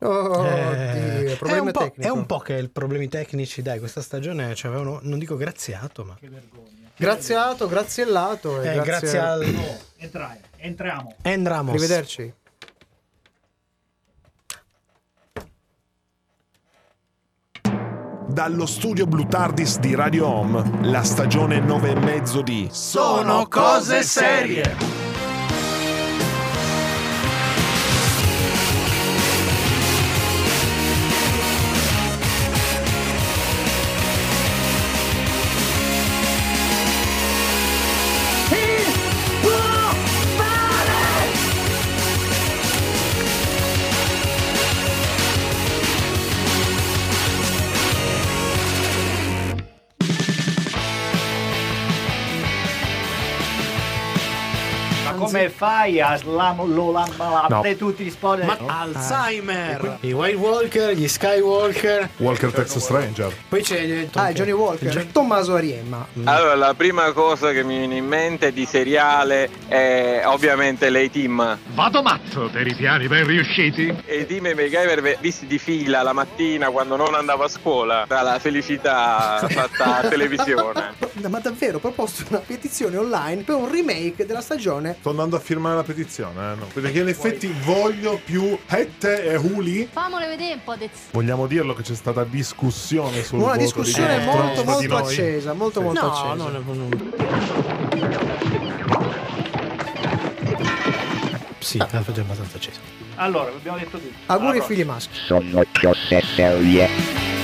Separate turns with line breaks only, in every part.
Oh,
Eh,
Dio,
è, un è un po' che il problemi tecnici, dai, questa stagione ci avevano, non dico graziato, ma
Graziato, graziellato. e
eh, grazie al
Oh, entrai, entriamo.
Endramus.
Arrivederci.
Dallo studio Blue Tardis di Radio Home, la stagione 9 e mezzo di
Sono cose serie.
Fai a slam lo
No.
tutti gli spoiler?
Ma Alzheimer, i White Walker, gli Skywalker,
Walker Texas Stranger.
poi c'è il-
Ah, Johnny Walker.
Gio-
Tommaso Ariemma.
Allora, la prima cosa che mi viene in mente di seriale è ovviamente l'A-Team.
Vado matto per i piani ben riusciti.
A-Team e MacGyver ve- visti di fila la mattina quando non andavo a scuola. Tra la felicità fatta a televisione.
Ma davvero, ho proposto una petizione online per un remake della stagione.
Sto andando a firmare la petizione, eh, no. perché in effetti voglio più Hette e Huli.
Famole vedere un po' di...
Vogliamo dirlo che c'è stata discussione sul
Una
voto
discussione
di
molto
di
molto
noi.
accesa, molto molto
No,
accesa.
no, no, no. Sì, la faccio abbastanza accesa.
Allora, abbiamo detto tutto.
Auguri
Allora,
figli maschi.
Sono cose serie.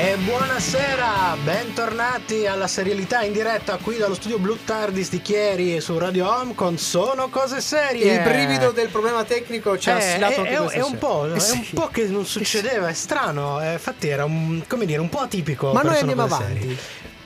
E buonasera, bentornati alla serialità in diretta qui dallo studio Blue Tardis di Chieri e su Radio Home con Sono Cose Serie.
Il brivido del problema tecnico ci ha
Eh,
assilato
è,
anche
è- un po',
Eh
è
sì.
un po' che non succedeva, è strano, eh, infatti era un, come dire, un po' atipico.
Ma noi andiamo avanti.
Serie.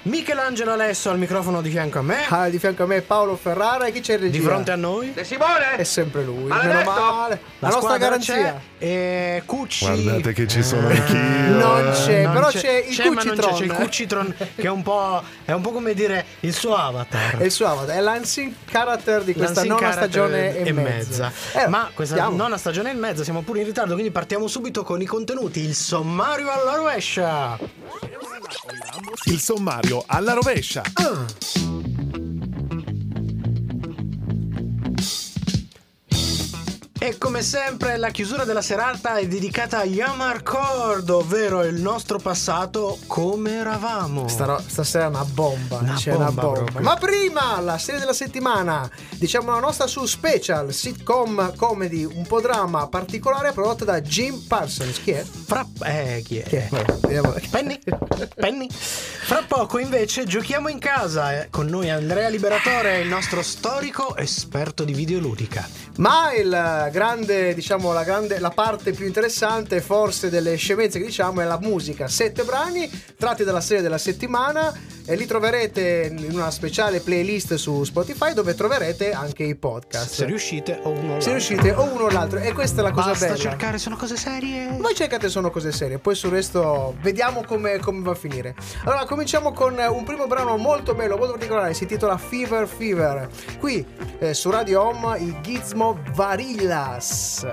Michelangelo Alesso al microfono di fianco a me,
Ah, di fianco a me Paolo Ferrara e chi c'è in regia?
di fronte a noi.
È sempre lui, meno male. La, nostra
squadra
garanzia.
c'è, e Cucci.
Guardate che ci sono
Eh,
anch'io.
Non
eh.
c'è,
non
però c'è il
ma non c'è,
Cucitron.
c'è il Cucitron che è un po', è un po' come dire il suo avatar.
È il suo avatar, è l'unseen character di questa
L'Unseen
nona stagione e,
e
mezza.
mezza.
Eh,
Ma questa
andiamo.
nona stagione e mezza siamo pure in ritardo, quindi partiamo subito con i contenuti. Il sommario alla rovescia.
Il sommario alla rovescia.
E come sempre la chiusura della serata è dedicata a Yamarcord, ovvero il nostro passato come eravamo.
Staro- stasera è una bomba,
Una
c'è una
bomba
bomba.
proprio.
Ma prima, la serie della settimana, diciamo la nostra su special, sitcom comedy, un po' dramma particolare prodotta da Jim Parsons. Chi è?
Fra... Eh, chi è?
Chi è? Vabbè, vediamo.
Penny? Penny? Fra poco invece giochiamo in casa eh, con noi Andrea Liberatore, il nostro storico esperto di videoludica.
Ma il grande, diciamo, la, grande, la parte più interessante forse delle scemenze che diciamo è la musica. Sette brani tratti dalla serie della settimana e li troverete in una speciale playlist su Spotify dove troverete anche i podcast.
Se riuscite o uno o
Se
l'altro.
riuscite o uno o l'altro e questa è la cosa
Basta
bella.
cercare, sono cose serie.
Voi cercate sono cose serie, poi sul resto vediamo come, come va a finire. Allora, cominciamo con un primo brano molto bello, molto particolare, si intitola Fever Fever. Qui eh, su Radio Home i Gizmo Varillas.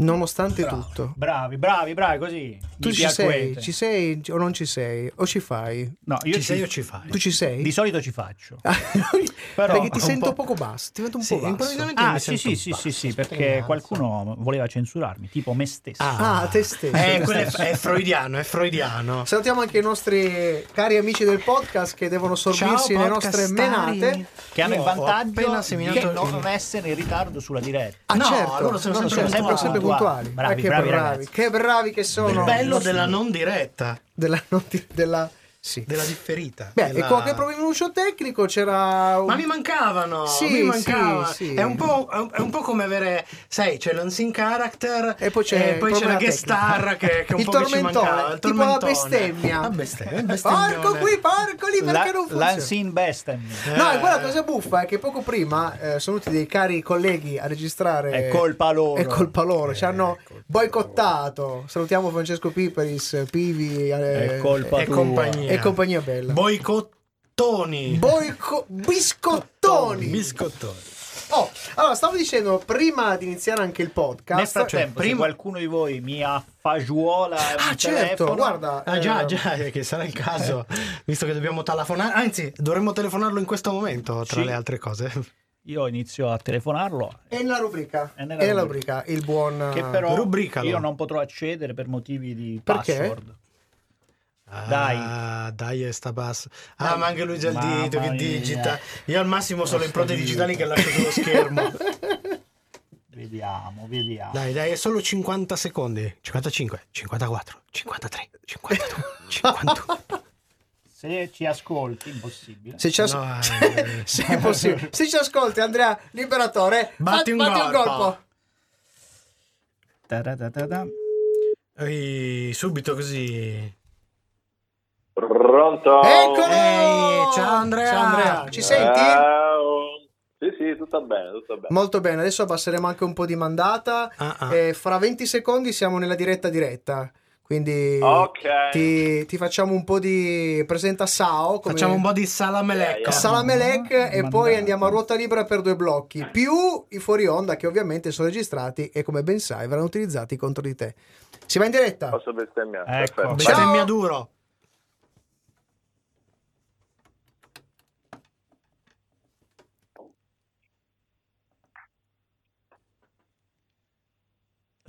Nonostante tutto.
Bravi, bravi, bravi, così.
Tu ci sei, ci sei o non ci sei? O ci fai?
No, io
Ci sei o ci fai?
Tu ci sei?
Di solito ci faccio. Però
perché ti sento
po'-
poco basso, ti vedo un
Sì,
po' basso.
improvvisamente
Ah,
mi
sì,
sento
sì, sì,
basso,
sì, sì, perché qualcuno voleva censurarmi, tipo me stesso.
Ah, te stesso.
Eh,
te
quello è,
stesso.
è freudiano, è freudiano.
Salutiamo anche i nostri cari amici del podcast che devono sorbirsi
Ciao,
le nostre menate.
Che hanno il vantaggio di non essere in ritardo sulla diretta.
Ah,
No,
certo,
loro sono sempre puntuali.
Bravi,
Eh, che
bravi
bravi, che bravi che sono.
Il bello della non diretta.
della, noti- della Sì.
della differita.
Beh,
della-
e qualche problema tecnico c'era un...
Ma mi mancavano,
Sì,
mi mancava.
sì, sì.
È, un po', è un- po' come avere, sai, c'è l'unseen character
E poi c'è, il
poi c'è la guest star che, che un
il
po' che ci
tormentone,
mancava. Il
tipo la
tormentone.
bestemmia.
La bestemmia.
Porco qui, porco lì, perché
La-
non funziona?
L'Unseen Bestem.
No,
Eh.
e poi la cosa buffa è che poco prima eh, sono venuti dei cari colleghi a registrare.
È colpa loro.
È colpa loro,
Eh,
ci hanno boicottato. Salutiamo Francesco Piperis, Pivi eh,
È colpa
e
tua.
Compagnia.
e compagnia bella.
Boicottoni.
Boico- biscottoni.
Biscottoni.
Oh, allora stavo dicendo prima di iniziare anche il podcast.
Nel frattempo,
prima-
se qualcuno di voi mi affagiuola
ah,
il
certo,
telefono,
guarda.
Ah già,
eh,
già, eh, che sarà il caso, visto che dobbiamo telefonare, anzi dovremmo telefonarlo in questo momento, tra
Sì.
le altre cose.
io inizio a telefonarlo,
È nella rubrica.
È nella
È nella
rubrica.
rubrica. Il buon.
che però
rubricalo.
io non potrò accedere per motivi di
Perché?
password.
Ah, dai, e sta basso. Ah, ma anche lui già il dito che
mia.
digita. Io al massimo solo
Posso
impronte digitali che lascio sullo schermo.
Vediamo, vediamo.
Dai, dai, è solo 50 secondi. 55, 54, 53, 52, 51.
Se ci ascolti, impossibile.
Se ci as-
No, eh.
se è possibile. Se ci ascolti, Andrea Liberatore,
Batti un
fatti
colpo. Ehi, subito così.
Pronto?
Eccolo!
Ehi, ciao Andrea.
Ciao Andrea, ci senti?
Ciao. Sì, sì, tutto bene, tutto bene.
Molto bene, adesso abbasseremo anche un po' di mandata.
Ah, ah.
E fra 20 secondi siamo nella diretta diretta. Quindi
Ok.
ti, ti facciamo un po' di presenta Sao. come-
Facciamo un po' di salamelecca.
Salamelec e
Mandata.
poi andiamo a ruota libera per due blocchi, più i fuori onda che ovviamente sono registrati e come ben sai verranno utilizzati contro di te. Si va in diretta?
Posso bestemmiare?
Ecco.
Perfetto.
Bestemmia duro.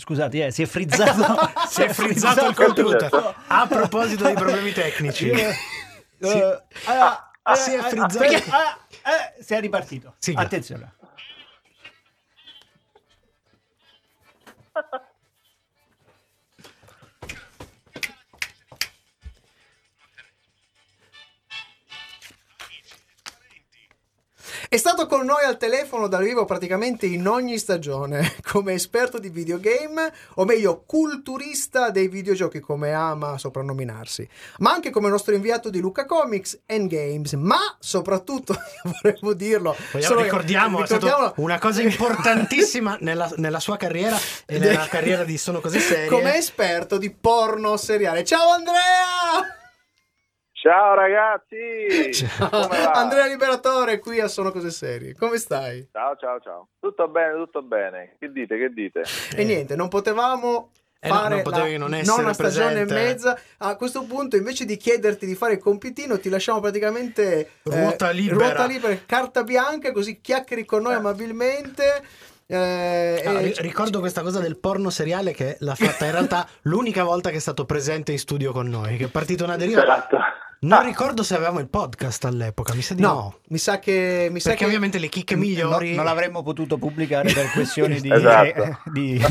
Scusate, eh, si è frizzato.
Si è frizzato il computer. A proposito dei problemi tecnici.
Eh, eh,
si è
eh,
frizzato.
si è ripartito.
Sigla.
Attenzione.
È stato con noi al telefono dal vivo praticamente in ogni stagione, come esperto di videogame, o meglio, culturista dei videogiochi, come ama soprannominarsi, ma anche come nostro inviato di Luca Comics and Games, ma soprattutto, volevo dirlo,
Vogliamo-
solo-
ricordiamo,
ricordiamolo,
una cosa importantissima nella, nella sua carriera e nella carriera di Sono Cose Serie.
come esperto di porno seriale. Ciao Andrea!
Ciao ragazzi! Va?
Andrea Liberatore qui a Sono Cose Serie. Come stai?
Ciao, ciao, ciao. Tutto bene, tutto bene. Che dite, che dite?
E niente, non potevamo
Eh no,
fare
non potevi
la
non essere
nona stagione e mezza. A questo punto, invece di chiederti di fare il compitino, ti lasciamo praticamente eh,
Ruota libera.
ruota libera, carta bianca, così chiacchieri con noi amabilmente. eh,
Ah,
e-
ri- ricordo questa cosa del porno seriale che l'ha fatta in realtà l'unica volta che è stato presente in studio con noi, che è partita una deriva.
Esatto.
Non ricordo se avevamo il podcast all'epoca, mi sa di no.
no, mi sa che. Mi sa
Perché
che
ovviamente le chicche
No-
migliori
non l'avremmo potuto pubblicare per questioni di,
Esatto.
di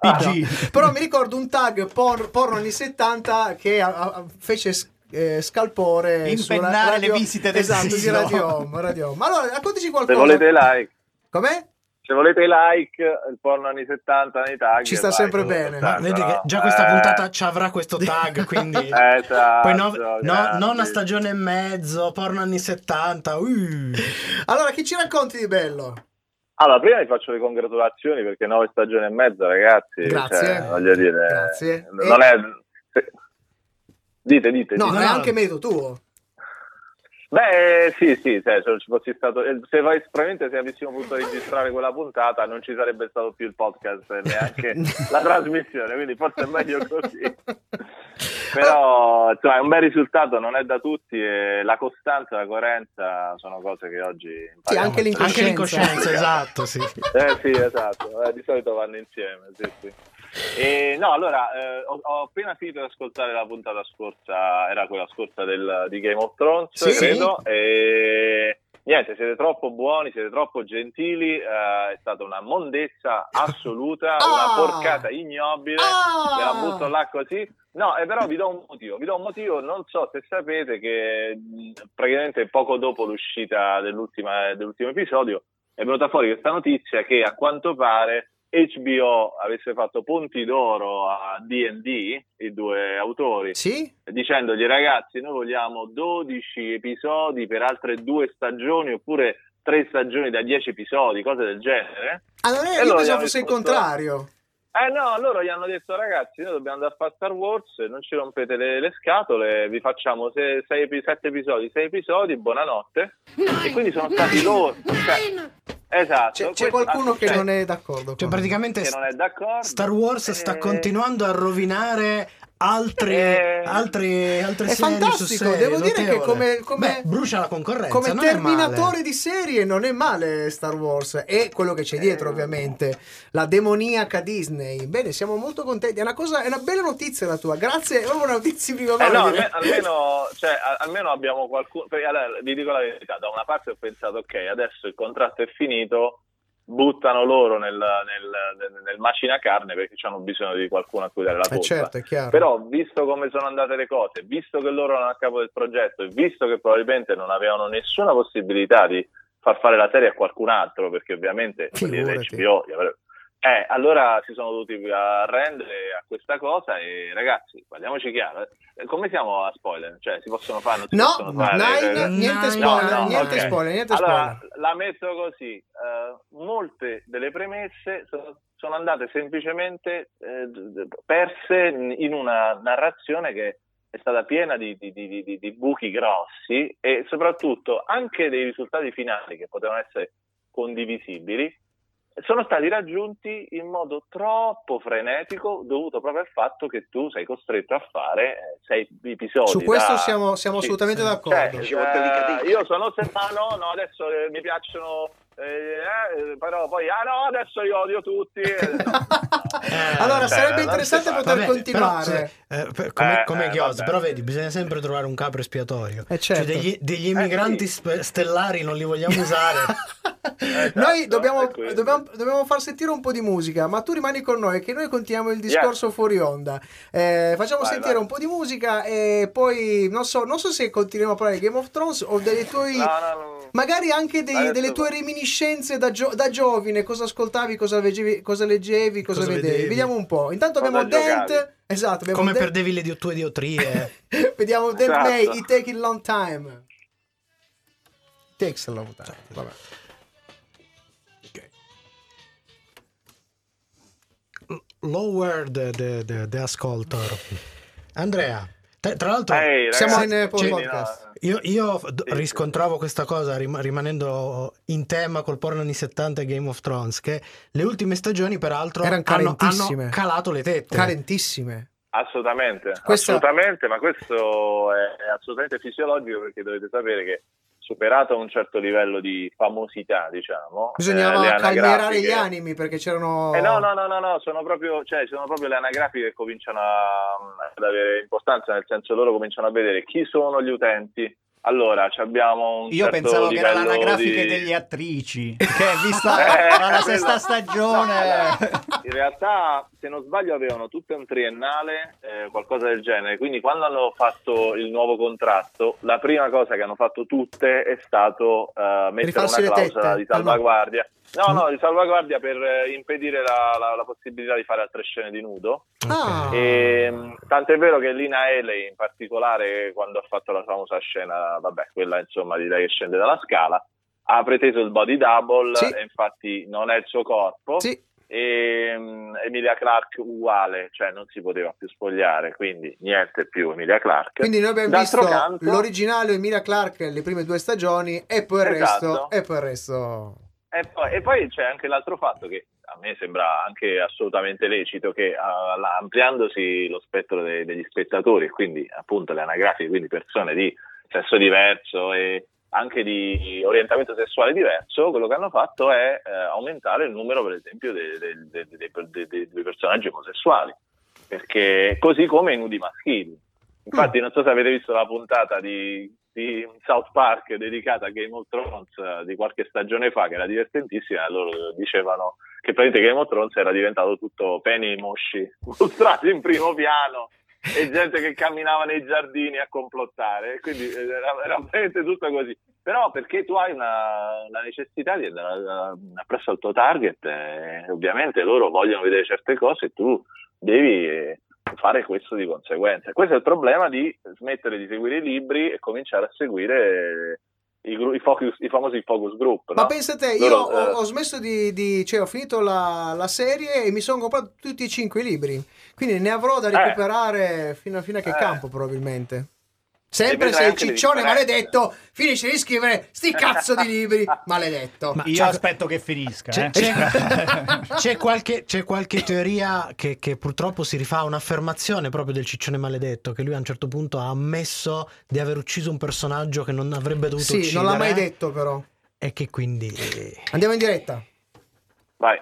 PG.
Però mi ricordo un tag por- porno anni 70 che a- a- fece eh, scalpore
Impennare
ra- radio-
le visite del
esatto, di. Radio Home, Radio Home. Ma allora raccontaci
Se
qualcosa.
volete like,
Com'è?
Se volete like, il porno anni 70 nei tag.
Ci sta
vai,
sempre bene.
Ma
tanto,
vedi che già questa
Eh,
puntata ci avrà questo tag, quindi
Esatto.
poi no, no, nona stagione e mezzo, porno anni 70. uh.
Allora, chi ci racconti di bello?
Allora, prima vi faccio le congratulazioni perché nove stagioni e mezza, ragazzi.
Grazie.
Cioè, voglio dire,
Grazie.
non è. se- Dite, dite.
No,
dite.
è
no.
anche merito tuo.
Beh, sì, sì, cioè, se non ci fossi stato. eh, Se vai- probabilmente se avessimo potuto registrare quella puntata non ci sarebbe stato più il podcast e neanche la trasmissione, quindi forse è meglio così. Però insomma, è un bel risultato, non è da tutti e la costanza e la coerenza sono cose che oggi
Sì, anche l'incoscienza.
Anche l'incoscienza, esatto, sì.
Eh sì, esatto, eh, di solito vanno insieme, sì, sì. E, no, allora, eh, ho, ho appena finito di ascoltare la puntata scorsa, era quella scorsa del, di Game of Thrones,
Sì.
credo, e niente, siete troppo buoni, siete troppo gentili, eh, è stata una mondezza assoluta,
Ah!
una porcata ignobile,
Ah!
me la butto là così. No, e però vi do un motivo, vi do un motivo, non so se sapete che mh, praticamente poco dopo l'uscita dell'ultimo episodio è venuta fuori questa notizia che a quanto pare HBO avesse fatto Ponti d'Oro a D&D, i due autori,
Sì?
dicendogli ragazzi noi vogliamo 12 episodi per altre due stagioni oppure tre stagioni da 10 episodi, cose del genere. E
io
allora
pensavo
gli hanno
fosse il contrario.
Eh no, loro gli hanno detto ragazzi noi dobbiamo andare a fare Star Wars, non ci rompete le, le scatole, vi facciamo 7 episodi, 6 episodi, buonanotte. E quindi sono stati loro. Cioè, esatto.
C'è, c'è qualcuno che
cioè,
non è d'accordo.
Cioè, praticamente
che non è d'accordo.
Star Wars sta
Eh,
continuando a rovinare altre,
Eh,
altre, altre
è
serie
fantastico,
serie,
devo dire che come- come-
Beh, brucia la concorrenza,
Come terminatore di serie non è male Star Wars e quello che c'è dietro
Eh.
ovviamente la demoniaca Disney. Bene siamo molto contenti. È una, cosa, è una bella notizia la tua. Grazie è proprio una notizia di prima
Eh no, almeno, cioè, almeno abbiamo qualcuno. perché, allora, vi dico la verità: da una parte ho pensato, ok, adesso il contratto è finito, buttano loro nel, nel, nel, nel macina carne perché hanno bisogno di qualcuno a cui dare la
Eh,
colpa.
certo è chiaro
Però, visto come sono andate le cose, visto che loro erano a capo del progetto e visto che probabilmente non avevano nessuna possibilità di far fare la serie a qualcun altro, perché ovviamente quelli
Figurati.
dell'HBO gli avrebbero- eh, allora si sono dovuti arrendere a questa cosa e ragazzi, parliamoci chiaro, eh, come siamo a spoiler? Cioè, si possono fare, non si
no
possono fare?
Nine,
Eh,
niente
No,
spoiler
no,
niente
ok.
spoiler niente
allora,
spoiler
la metto così, eh, molte delle premesse sono, sono andate semplicemente eh, d- perse in una narrazione che è stata piena di- di- di- di buchi grossi e soprattutto anche dei risultati finali che potevano essere condivisibili sono stati raggiunti in modo troppo frenetico dovuto proprio al fatto che tu sei costretto a fare eh, sei episodi
su questo
da-
siamo, siamo
Sì,
assolutamente
sì.
d'accordo
cioè, eh, io sono se ah, no, no, adesso eh, mi piacciono eh, eh, però poi ah no, adesso io odio tutti. eh, no.
allora
Cioè,
sarebbe interessante poter
Vabbè,
continuare
però, se- eh, per- come,
Eh,
come
eh,
Chios,
vabbè.
però vedi, bisogna sempre trovare un capro espiatorio.
Eh, certo.
Cioè, degli, degli immigranti
sì.
spe- stellari non li vogliamo usare.
Esatto,
noi dobbiamo, dobbiamo, dobbiamo far sentire un po' di musica, ma tu rimani con noi che noi continuiamo il discorso fuori onda. Eh, facciamo
Vai,
sentire
vai.
un po' di musica e poi non so, non so se continuiamo a parlare di Game of Thrones o delle tue
No, no, no.
magari anche dei- delle tue reminiscenze da, gio- da giovine, cosa ascoltavi, cosa, leggevi, cosa leggevi, cosa,
Cosa
vedevi.
Vedevi.
Vediamo un po'. Intanto
Cosa
abbiamo Dent,
giocavi.
esatto, abbiamo
come
Dent-
perdevi le tue diotrie.
Vediamo Dent
Esatto.
May, It Take a Long Time. Takes a long time. Vabbè.
Lower the, the, the, the ascolter. Andrea, tra, tra l'altro...
Siamo
ragazzi,
in, eh,
quindi,
podcast.
no,
Io, io
sì.
riscontravo questa cosa rim- rimanendo in tema col porno anni 70 e Game of Thrones che le ultime stagioni peraltro
Erano
hanno, hanno calato le tette.
Carentissime.
Assolutamente,
Questa-
assolutamente, ma questo è, è assolutamente fisiologico perché dovete sapere che superato un certo livello di famosità, diciamo,
Bisognava
eh,
calmierare gli animi perché c'erano.
Eh no, no, no, no, no, sono proprio, cioè, sono proprio le anagrafiche che cominciano a- ad avere importanza, nel senso loro cominciano a vedere chi sono gli utenti. Allora, ci abbiamo un
Io
certo
pensavo che era
livello
l'anagrafiche
di-
delle attrici, che vista
Eh, quello-
sesta stagione.
In realtà, se non sbaglio, avevano tutte un triennale, eh, qualcosa del genere. Quindi, quando hanno fatto il nuovo contratto, la prima cosa che hanno fatto tutte è stato eh, mettere
Rifarsi
una clausola
tette,
di salvaguardia. No, no, di salvaguardia per eh, impedire la, la- la possibilità di fare altre scene di nudo.
Ah.
E, mh, tant'è vero che Lina Haley, in particolare, quando ha fatto la famosa scena, vabbè, quella insomma di lei che scende dalla scala, ha preteso il body double
Sì.
e infatti non è il suo corpo.
Sì.
E mh, Emilia Clark uguale, cioè non si poteva più spogliare, quindi niente più Emilia Clark.
Quindi noi abbiamo
D'altro
visto
canto-
l'originale Emilia Clark le prime due stagioni e poi il
Esatto.
resto. E poi il resto.
E poi, e poi c'è anche l'altro fatto che a me sembra anche assolutamente lecito che la- ampliandosi lo spettro dei- degli spettatori quindi appunto le anagrafiche, quindi persone di sesso diverso e anche di orientamento sessuale diverso, quello che hanno fatto è eh, aumentare il numero per esempio dei, dei- dei personaggi omosessuali, perché così come i nudi maschili. Infatti, non so se avete visto la puntata di, di South Park dedicata a Game of Thrones eh, di qualche stagione fa, che era divertentissima. Loro dicevano che praticamente Game of Thrones era diventato tutto peni e mosci mostrati in primo piano e gente che camminava nei giardini a complottare. Quindi eh, era, era veramente tutto così. Però perché tu hai una, una necessità di andare appresso al tuo target, eh, ovviamente loro vogliono vedere certe cose e tu devi eh, fare questo di conseguenza. Questo è il problema di smettere di seguire i libri e cominciare a seguire i, i focus- i famosi focus group.
Ma
no?
pensa te, io
Loro,
ho,
eh,
ho smesso di, di- cioè ho finito la, la serie e mi sono comprato tutti e cinque i libri, quindi ne avrò da
Eh.
recuperare fino, a- fino a che
Eh.
campo probabilmente. Sempre se il ciccione maledetto finisce di scrivere sti cazzo di libri, maledetto.
Ma
Io
c'è-
aspetto che finisca.
C'è,
eh.
c'è- c'è qualche, c'è qualche teoria che, che purtroppo si rifà a un'affermazione proprio del ciccione maledetto, che lui a un certo punto ha ammesso di aver ucciso un personaggio che non avrebbe dovuto
Sì,
uccidere.
non l'ha mai detto però.
E che quindi...
Andiamo in diretta.
Vai.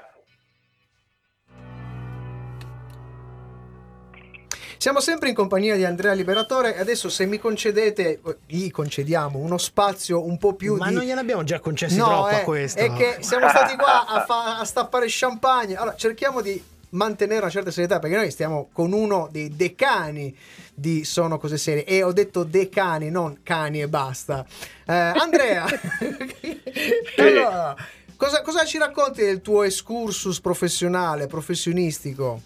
Siamo sempre in compagnia di Andrea Liberatore e adesso se mi concedete, eh, gli concediamo uno spazio un po' più
Ma
di...
non gliene abbiamo già concessi
No,
troppo
è,
a questo.
è che siamo stati qua a, fa- a stappare champagne. Allora, cerchiamo di mantenere una certa serietà perché noi stiamo con uno dei decani di Sono Cose Serie e ho detto decani, non cani e basta. Eh, Andrea, allora, cosa, cosa ci racconti del tuo excursus professionale, professionistico?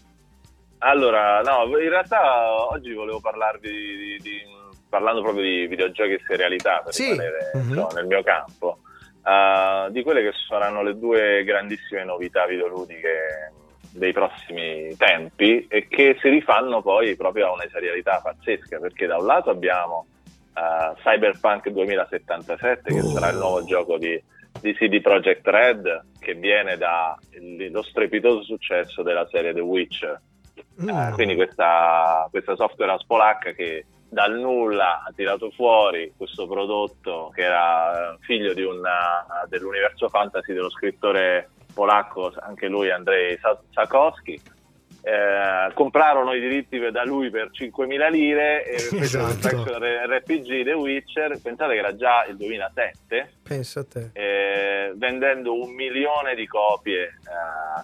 Allora, no, in realtà oggi volevo parlarvi di, di- parlando proprio di videogiochi e serialità per
Sì.
rimanere
Mhm.
insomma, nel mio campo, eh, di quelle che saranno le due grandissime novità videoludiche dei prossimi tempi e che si rifanno poi proprio a una serialità pazzesca, perché da un lato abbiamo eh, Cyberpunk 2077 che
Oh.
sarà il nuovo gioco di, di CD Projekt Red che viene dallo strepitoso successo della serie The Witcher
Mm.
eh, quindi questa, questa software house polacca che dal nulla ha tirato fuori questo prodotto che era figlio una- dell'universo fantasy dello scrittore polacco, anche lui Andrzej Sa- Sakowski. Eh, comprarono i diritti da lui per 5.000 lire e
Esatto.
RPG The Witcher, pensate che era già il 2007
Pensa a te.
eh, vendendo un milione di copie eh,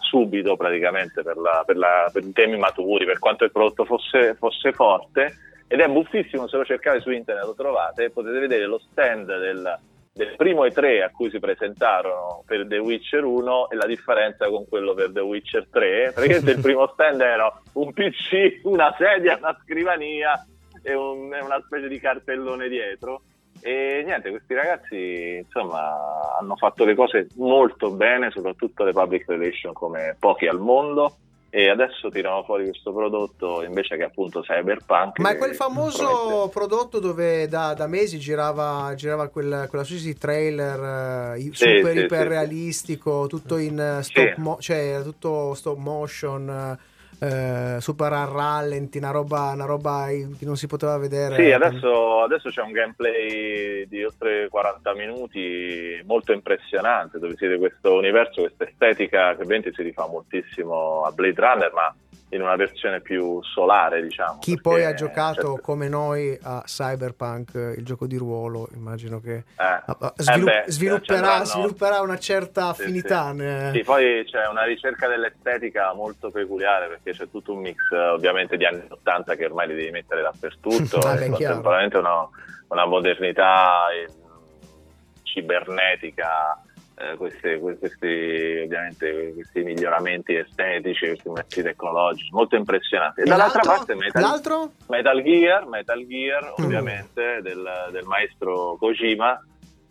subito praticamente per, la- per la- per i temi maturi, per quanto il prodotto fosse, fosse forte. Ed è buffissimo, se lo cercate su internet lo trovate, potete vedere lo stand del, del primo E3 a cui si presentarono per The Witcher 1 e la differenza con quello per The Witcher 3. Praticamente il primo stand era un PC, una sedia, una scrivania e, un- e una specie di cartellone dietro. E niente, questi ragazzi insomma hanno fatto le cose molto bene, soprattutto le public relation come pochi al mondo. E adesso tirano fuori questo prodotto invece che appunto Cyberpunk.
Ma è quel famoso
promette-
prodotto dove da, da mesi girava, girava quel, quella specie di trailer eh,
Sì,
super
sì,
iper
sì,
realistico, tutto in eh, stop, mo- cioè tutto stop motion, eh, super a rallenti, una roba, una roba che non si poteva vedere.
Sì, adesso, adesso c'è un gameplay di oltre 40 minuti molto impressionante dove si vede questo universo, questa estetica che ovviamente si rifà moltissimo a Blade Runner, ma in una versione più solare, diciamo.
Chi
perché
poi ha giocato
c'è-
come noi a Cyberpunk, eh, il gioco di ruolo, immagino che
eh,
ah,
eh
svilu-
beh,
svilupperà,
ci andranno-
svilupperà una certa
Sì,
affinità.
sì.
ne-
Sì, poi c'è una ricerca dell'estetica molto peculiare perché c'è tutto un mix eh, ovviamente di anni 80 che ormai li devi mettere dappertutto
Ah, beh,
contemporaneamente una, una modernità eh, cibernetica, eh, questi, questi, ovviamente questi miglioramenti estetici, questi mezzi tecnologici, molto impressionanti. E
E
dall'altra parte Metal? Metal Gear, Metal Gear
Mm.
ovviamente del, del maestro Kojima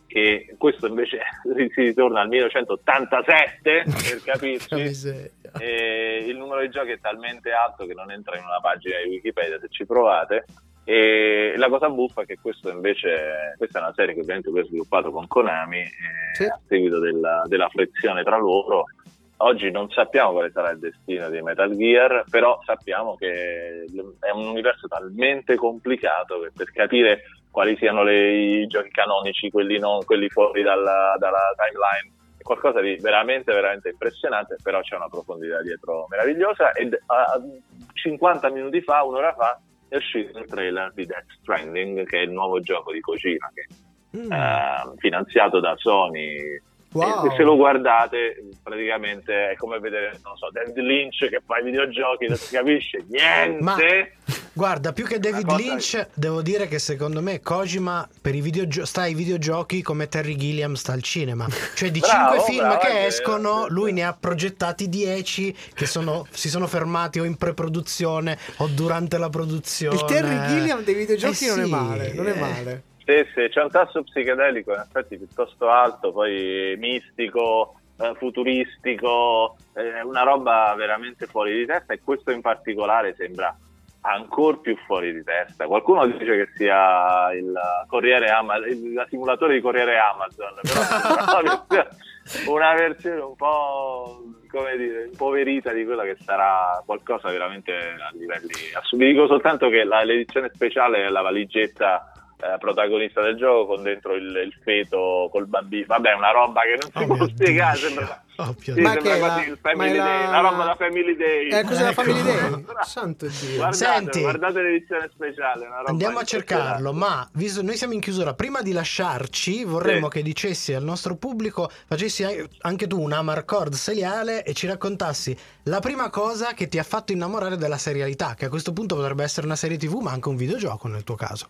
che questo invece si ritorna al 1987 per capirci e il numero di giochi è talmente alto che non entra in una pagina di Wikipedia se ci provate e la cosa buffa è che questo invece questa è una serie che ovviamente ho sviluppato con Konami e
Sì.
a seguito della, della frizione tra loro oggi non sappiamo quale sarà il destino di Metal Gear però sappiamo che è un universo talmente complicato che per capire quali siano le- i giochi canonici quelli, non, quelli fuori dalla, dalla timeline è qualcosa di veramente veramente impressionante però c'è una profondità dietro meravigliosa a 50 minuti fa un'ora fa è uscito il trailer di Death Stranding, che è il nuovo gioco di Kojima, che
Mm.
eh, finanziato da Sony.
Wow.
E se lo guardate, praticamente è come vedere, non so, David Lynch che fa i videogiochi, non si capisce niente.
Ma guarda, più che David
cosa-
Lynch, devo dire che secondo me Kojima per i videogio- sta ai videogiochi come Terry Gilliam sta al cinema. Cioè di
Bravo,
5 film
bravo,
che escono,
sì,
lui
sì.
ne ha progettati 10 che sono- si sono fermati o in pre-produzione o durante la produzione.
Il Terry Gilliam dei videogiochi
Eh
non è
sì,
male, non è
eh.
male.
Sì, sì, c'è un tasso psichedelico in effetti piuttosto alto, poi mistico, eh, futuristico, è una roba veramente fuori di testa e questo in particolare sembra ancora più fuori di testa. Qualcuno dice che sia il Corriere Ama- il simulatore di Corriere Amazon, però una versione- una versione un po' come dire, impoverita di quella che sarà qualcosa veramente a livelli assoluti. Vi dico soltanto che la- l'edizione speciale è la valigetta eh, protagonista del gioco con dentro il, il feto col bambino. Vabbè, una roba che non si
Oh
può spiegare. Sembra,
Oh,
sì,
Ma
sembra quasi
la-
il Family
è la-
Day, una roba da Family Day.
Eh, cos'è la
Ecco.
Family Day? Santo Dio.
Guardate,
Senti.
guardate l'edizione speciale. Una roba
Andiamo a cercarlo, ma visto noi siamo in chiusura, prima di lasciarci vorremmo
Sì.
che dicessi al nostro pubblico, facessi anche tu una Marcord seriale e ci raccontassi la prima cosa che ti ha fatto innamorare della serialità, che a questo punto potrebbe essere una serie TV ma anche un videogioco nel tuo caso.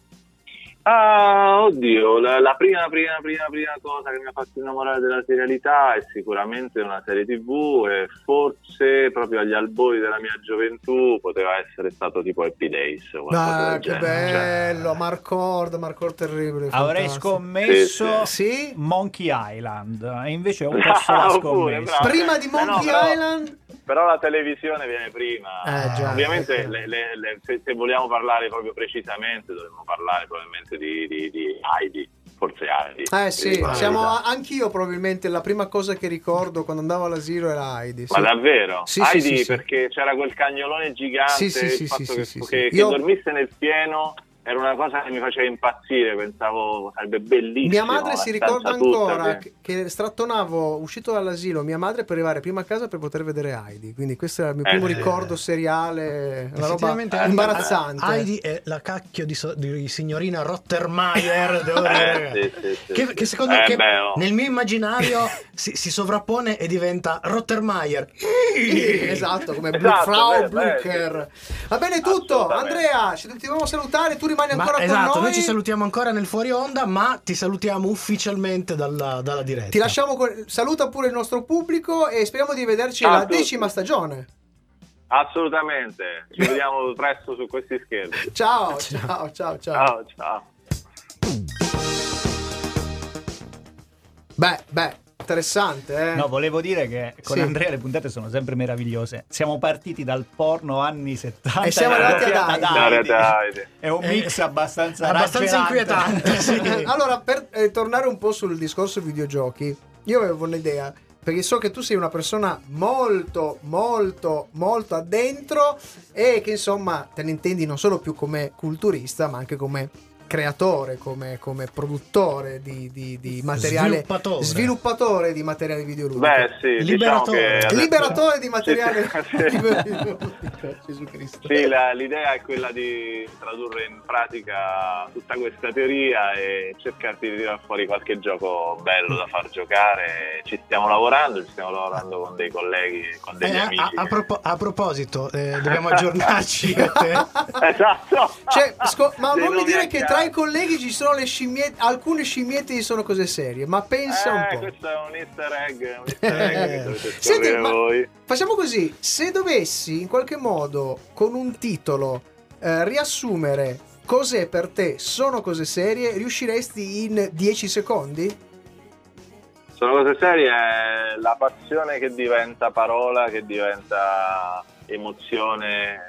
Ah, oddio, la, la prima, prima, prima, prima cosa che mi ha fatto innamorare della serialità è sicuramente una serie tv e forse proprio agli albori della mia gioventù poteva essere stato tipo Happy Days.
Ah, che
genere. Cioè,
bello, Marcord, Marcord terribile.
Avrei
fantastico.
scommesso
Sì?
Monkey Island e invece ho perso
Ah,
la scommessa.
Prima di
Eh no,
Monkey
però-
Island?
Però la televisione viene prima.
Eh, già,
Ovviamente,
eh.
le- le- le- se, se vogliamo parlare proprio precisamente, dovremmo parlare probabilmente di, di, di Heidi. Forse Heidi.
Eh sì, siamo
di-
anch'io probabilmente la prima cosa che ricordo quando andavo all'asilo era Heidi.
Ma
sì.
davvero?
Sì,
Heidi
sì, sì.
perché c'era quel cagnolone gigante,
Sì, sì,
il fatto che, che- che dormisse nel pieno era una cosa che mi faceva impazzire, pensavo sarebbe bellissimo.
Mia madre si ricorda
tutta,
ancora
sì.
che, che strattonavo uscito dall'asilo mia madre per arrivare prima a casa per poter vedere Heidi. Quindi questo era il mio
Eh,
primo
sì.
ricordo seriale, una roba
Heidi-
imbarazzante.
Heidi è la cacchio di, so- di signorina Rottermeier, devo dire.
Eh, sì, sì, sì,
Che,
sì.
che secondo
Eh,
che
beh, oh.
nel mio immaginario si, si sovrappone e diventa Rottermeier.
Esatto, come
Esatto,
Frau
beh, beh,
Blucher. Va bene tutto. Andrea, ci dobbiamo salutare, tu rimani
Ma
ancora
esatto,
con
noi.
noi.
ci salutiamo ancora nel fuori onda, ma ti salutiamo ufficialmente dalla, dalla diretta.
Ti lasciamo con... saluta pure il nostro pubblico e speriamo di vederci
Ciao a
alla
tutti.
decima stagione.
Assolutamente, ci vediamo presto su questi schermi.
Ciao, ciao, ciao, ciao.
Ciao, ciao.
Beh, beh, interessante, eh.
No, volevo dire che con
Sì.
Andrea le puntate sono sempre meravigliose. Siamo partiti dal porno anni 70
E siamo arrivati ad. Heidi.
È un
Eh,
mix abbastanza
abbastanza
raggelante.
inquietante, sì.
allora, per eh, tornare un po' sul discorso videogiochi, io avevo un'idea. Perché so che tu sei una persona molto, molto, molto addentro e che insomma te ne intendi non solo più come culturista, ma anche come creatore, come, come produttore di, di- di materiale
Sviluppatore.
sviluppatore di materiale videoludico.
Beh, sì,
Liberatore.
diciamo
Liberatore di materiale
Sì, sì.
videoludico. Gesù Cristo.
Sì, la- l'idea è quella di tradurre in pratica tutta questa teoria e cercare di tirare fuori qualche gioco bello da far giocare. Ci stiamo lavorando, ci stiamo lavorando con dei colleghi, con degli
Eh, a,
amici.
a propo- a proposito, eh, dobbiamo aggiornarci.
Esatto.
Cioè, sco- ma non mi dire
a
che
caso.
Tra i colleghi ci sono le scimmiette, alcune scimmiette sono cose serie, ma pensa un
Eh,
po'.
questo è un easter egg, un easter egg
Senti,
voi.
Facciamo così, se dovessi in qualche modo con un titolo eh, riassumere cos'è per te sono cose serie, riusciresti in 10 secondi?
Sono cose serie, è la passione che diventa parola, che diventa emozione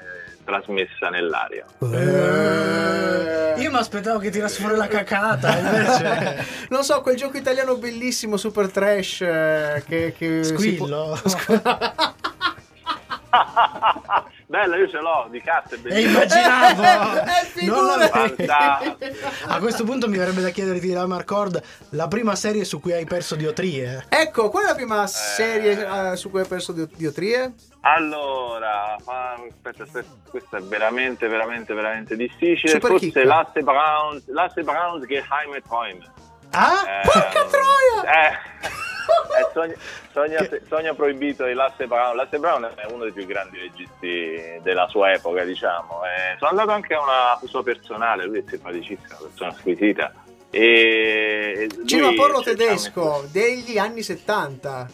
trasmessa nell'aria.
Eh, io mi aspettavo che tirassi fuori la cacata, invece.
Non so, quel gioco italiano bellissimo, super trash, eh, che... che si può-
Squillo.
Bella, io ce l'ho, di cazzo, è
E
bellissimo.
immaginavo!
Eh,
Non. A questo punto mi verrebbe da chiederti la Marcord la prima serie su cui hai perso diotrie.
Ecco, qual è la prima serie eh, su cui hai perso di- diotrie?
Allora, aspetta, aspetta, questo è veramente, veramente, veramente difficile.
Super
Forse
chicca.
Lasse Browns, Lasse Browns Geheime Träume.
Ah?
Eh,
Porca troia!
Eh, eh, sogno, sogno- sogno proibito di Lasse Brown. Lasse Brown è uno dei più grandi registi della sua epoca, diciamo. Eh, sono andato anche a una sua personale, lui è simpaticissima, una persona squisita. E
Cinema porno
cioè,
tedesco degli anni 70.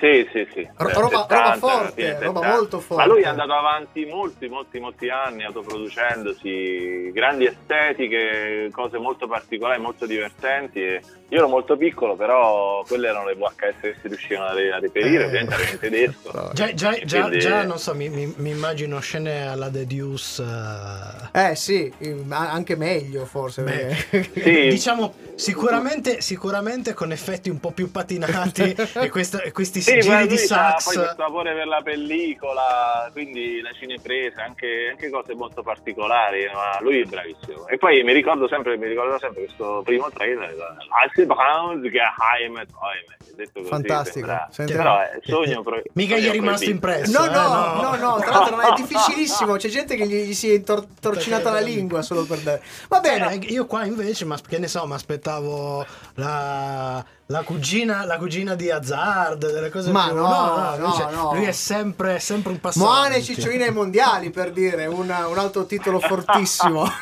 Sì, sì, sì.
Ro- roba-
70,
roba forte, roba
70.
molto forte.
Ma lui è andato avanti molti, molti, molti anni autoproducendosi, grandi estetiche, cose molto particolari, molto divertenti. Io ero molto piccolo, però quelle erano le VHS che si riuscivano a, reperire,
Eh.
ovviamente in tedesco.
Già, già- già-
Quindi-
già, non so, mi, mi- mi immagino scene alla The Deuce. eh,
Eh sì, ma anche meglio forse.
Beh,
perché-
Sì.
Diciamo sicuramente, sicuramente con effetti un po' più patinati e, questa- e questi
Sì, ma
giri di sax.
poi questo amore per la pellicola, quindi la cinepresa, anche, anche cose molto particolari, ma lui è bravissimo. E poi mi ricordo sempre, mi ricordo sempre questo primo trailer, Alce Browns Träume. detto così,
Fantastico.
sembra- Però è sogno pro-
Mica gli è rimasto impresso.
No,
eh,
no, no, no, tra l'altro è
No.
difficilissimo. C'è gente che gli, gli si è torcinata la lingua solo per dare. Va bene.
Eh, io qua invece, ma che ne so, mi aspettavo la, la cugina, la cugina di Hazard, delle cose
Ma
più-
no, no,
invece
no.
Lui è sempre, sempre un passaggio.
Moane Ciccioline ai mondiali per dire una- un altro titolo fortissimo.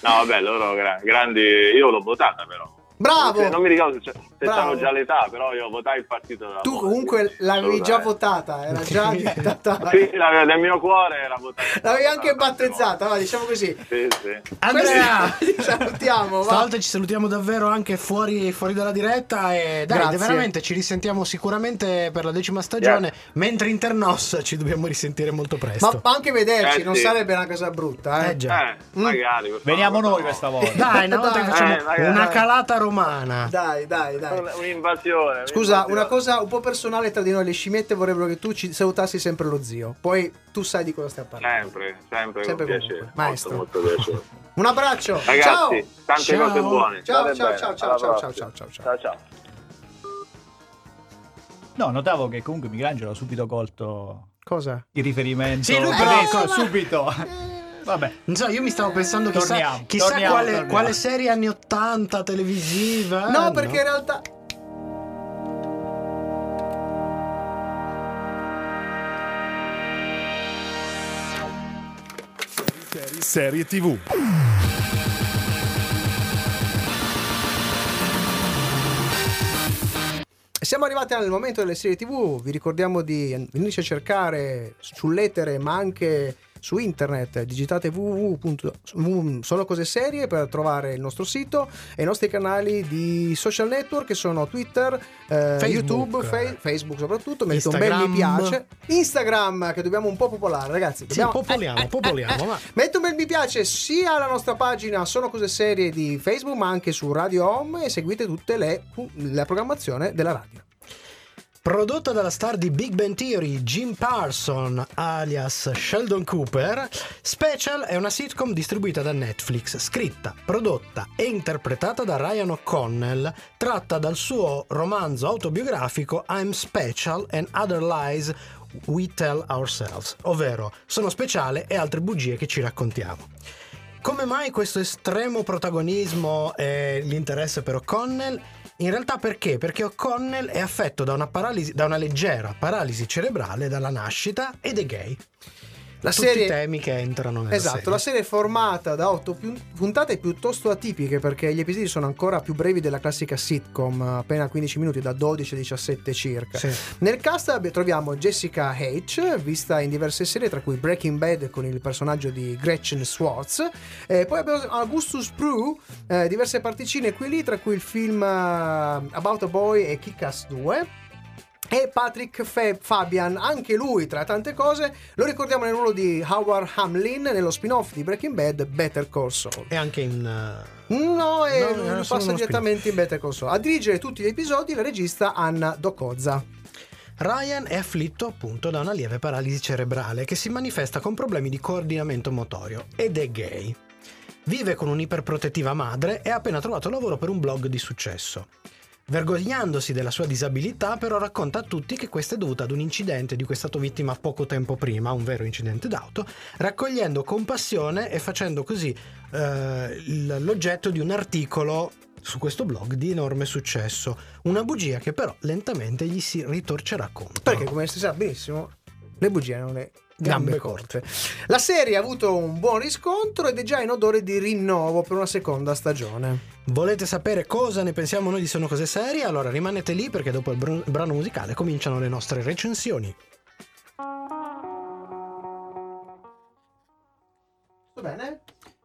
No, vabbè, loro gra- grandi. Io l'ho votata, però.
Bravo!
Non mi ricordo se, avevo già l'età, però io votai il partito della
Tu
Modi,
comunque l'avevi già votata, era già diventata.
Sì, la- nel mio cuore era votata.
L'avevi anche battezzata, va, diciamo così.
Sì, sì.
Andrea!
Questi- Ti salutiamo, va.
Stavolta ci salutiamo davvero anche fuori, fuori dalla diretta e dai,
Grazie.
veramente ci risentiamo sicuramente per la decima stagione, mentre Internos ci dobbiamo risentire molto presto.
Ma anche vederci,
Eh,
non
sì.
sarebbe una cosa brutta, eh.
Eh già.
Eh, magari. per
Veniamo noi
no.
questa volta.
Dai, una volta
Dai.
che facciamo
Eh,
una calata romana.
Dai, dai, dai.
Un- Un'invasione.
Scusa,
un'invasione.
una cosa un po' personale tra di noi, le scimmiette vorrebbero che tu ci salutassi sempre lo zio. Poi tu sai di cosa stiamo parlando.
Sempre, sempre,
Sempre
con piacere.
Maestro.
Molto, molto piacere.
Un abbraccio.
Ragazzi,
ciao.
tante
Ciao.
cose buone.
Ciao, ciao,
bene.
ciao, ciao, ciao, ciao, ciao, ciao.
ciao, ciao.
No, notavo che comunque Michelangelo ha subito colto
Cosa?
il riferimento.
Sì, lui però-
subito. Vabbè.
Non so, io mi stavo pensando chissà,
Torniamo,
chissà
torniamo,
quale,
torniamo.
quale serie anni 80 televisiva.
No, perché in realtà
Serie TV.
Siamo arrivati al momento delle serie TV, vi ricordiamo di venirci a cercare sull'etere ma anche su internet, digitate www.sonocoseserie per trovare il nostro sito e i nostri canali di social network che sono Twitter, eh,
Facebook.
YouTube, Fe- Facebook soprattutto, mettete un bel mi piace, Instagram che dobbiamo un po' popolare ragazzi,
Sì,
dobbiamo...
popoliamo, popoliamo, ma
Metti un bel mi piace sia alla nostra pagina Sono Cose Serie di Facebook ma anche su Radio Home e seguite tutte le la programmazione della radio.
Prodotta dalla star di Big Bang Theory, Jim Parson, alias Sheldon Cooper, Special è una sitcom distribuita da Netflix, scritta, prodotta e interpretata da Ryan O'Connell, tratta dal suo romanzo autobiografico I'm Special and Other Lies We Tell Ourselves, ovvero sono speciale e altre bugie che ci raccontiamo. Come mai questo estremo protagonismo e l'interesse per O'Connell? In realtà perché? Perché O'Connell è affetto da una, paralisi, da una leggera paralisi cerebrale dalla nascita ed è gay.
La
Tutti
serie
temi che entrano nella
Esatto,
serie.
la serie è formata da otto pu- puntate piuttosto atipiche perché gli episodi sono ancora più brevi della classica sitcom, appena 15 minuti, da 12 a 17 circa.
Sì.
Nel cast troviamo Jessica H, vista in diverse serie, tra cui Breaking Bad con il personaggio di Gretchen Swartz. Eh, poi abbiamo Augustus Prue, eh, diverse particine qui e lì, tra cui il film eh, About a Boy e Kick-Ass 2. E Patrick Fe- Fabian, anche lui tra tante cose, lo ricordiamo nel ruolo di Howard Hamlin nello spin-off di Breaking Bad Better Call Saul.
E anche in... uh,
No, e
No,
lui
solo
passa direttamente in Better Call Saul. A dirigere tutti gli episodi la regista Anna Docozza.
Ryan è afflitto appunto da una lieve paralisi cerebrale che si manifesta con problemi di coordinamento motorio ed è gay. Vive con un'iperprotettiva madre e ha appena trovato lavoro per un blog di successo. Vergognandosi della sua disabilità, però racconta a tutti che questa è dovuta ad un incidente di cui è stato vittima poco tempo prima, un vero incidente d'auto, raccogliendo compassione e facendo così eh, l'oggetto di un articolo su questo blog di enorme successo. Una bugia che però lentamente gli si ritorcerà contro.
Perché, come si sa benissimo, le bugie hanno le gambe,
Gambe
corte. La serie ha avuto un buon riscontro ed è già in odore di rinnovo per una seconda stagione.
Volete sapere cosa ne pensiamo noi di Sono Cose Serie? Allora rimanete lì perché dopo il br- brano musicale cominciano le nostre recensioni.
Va bene?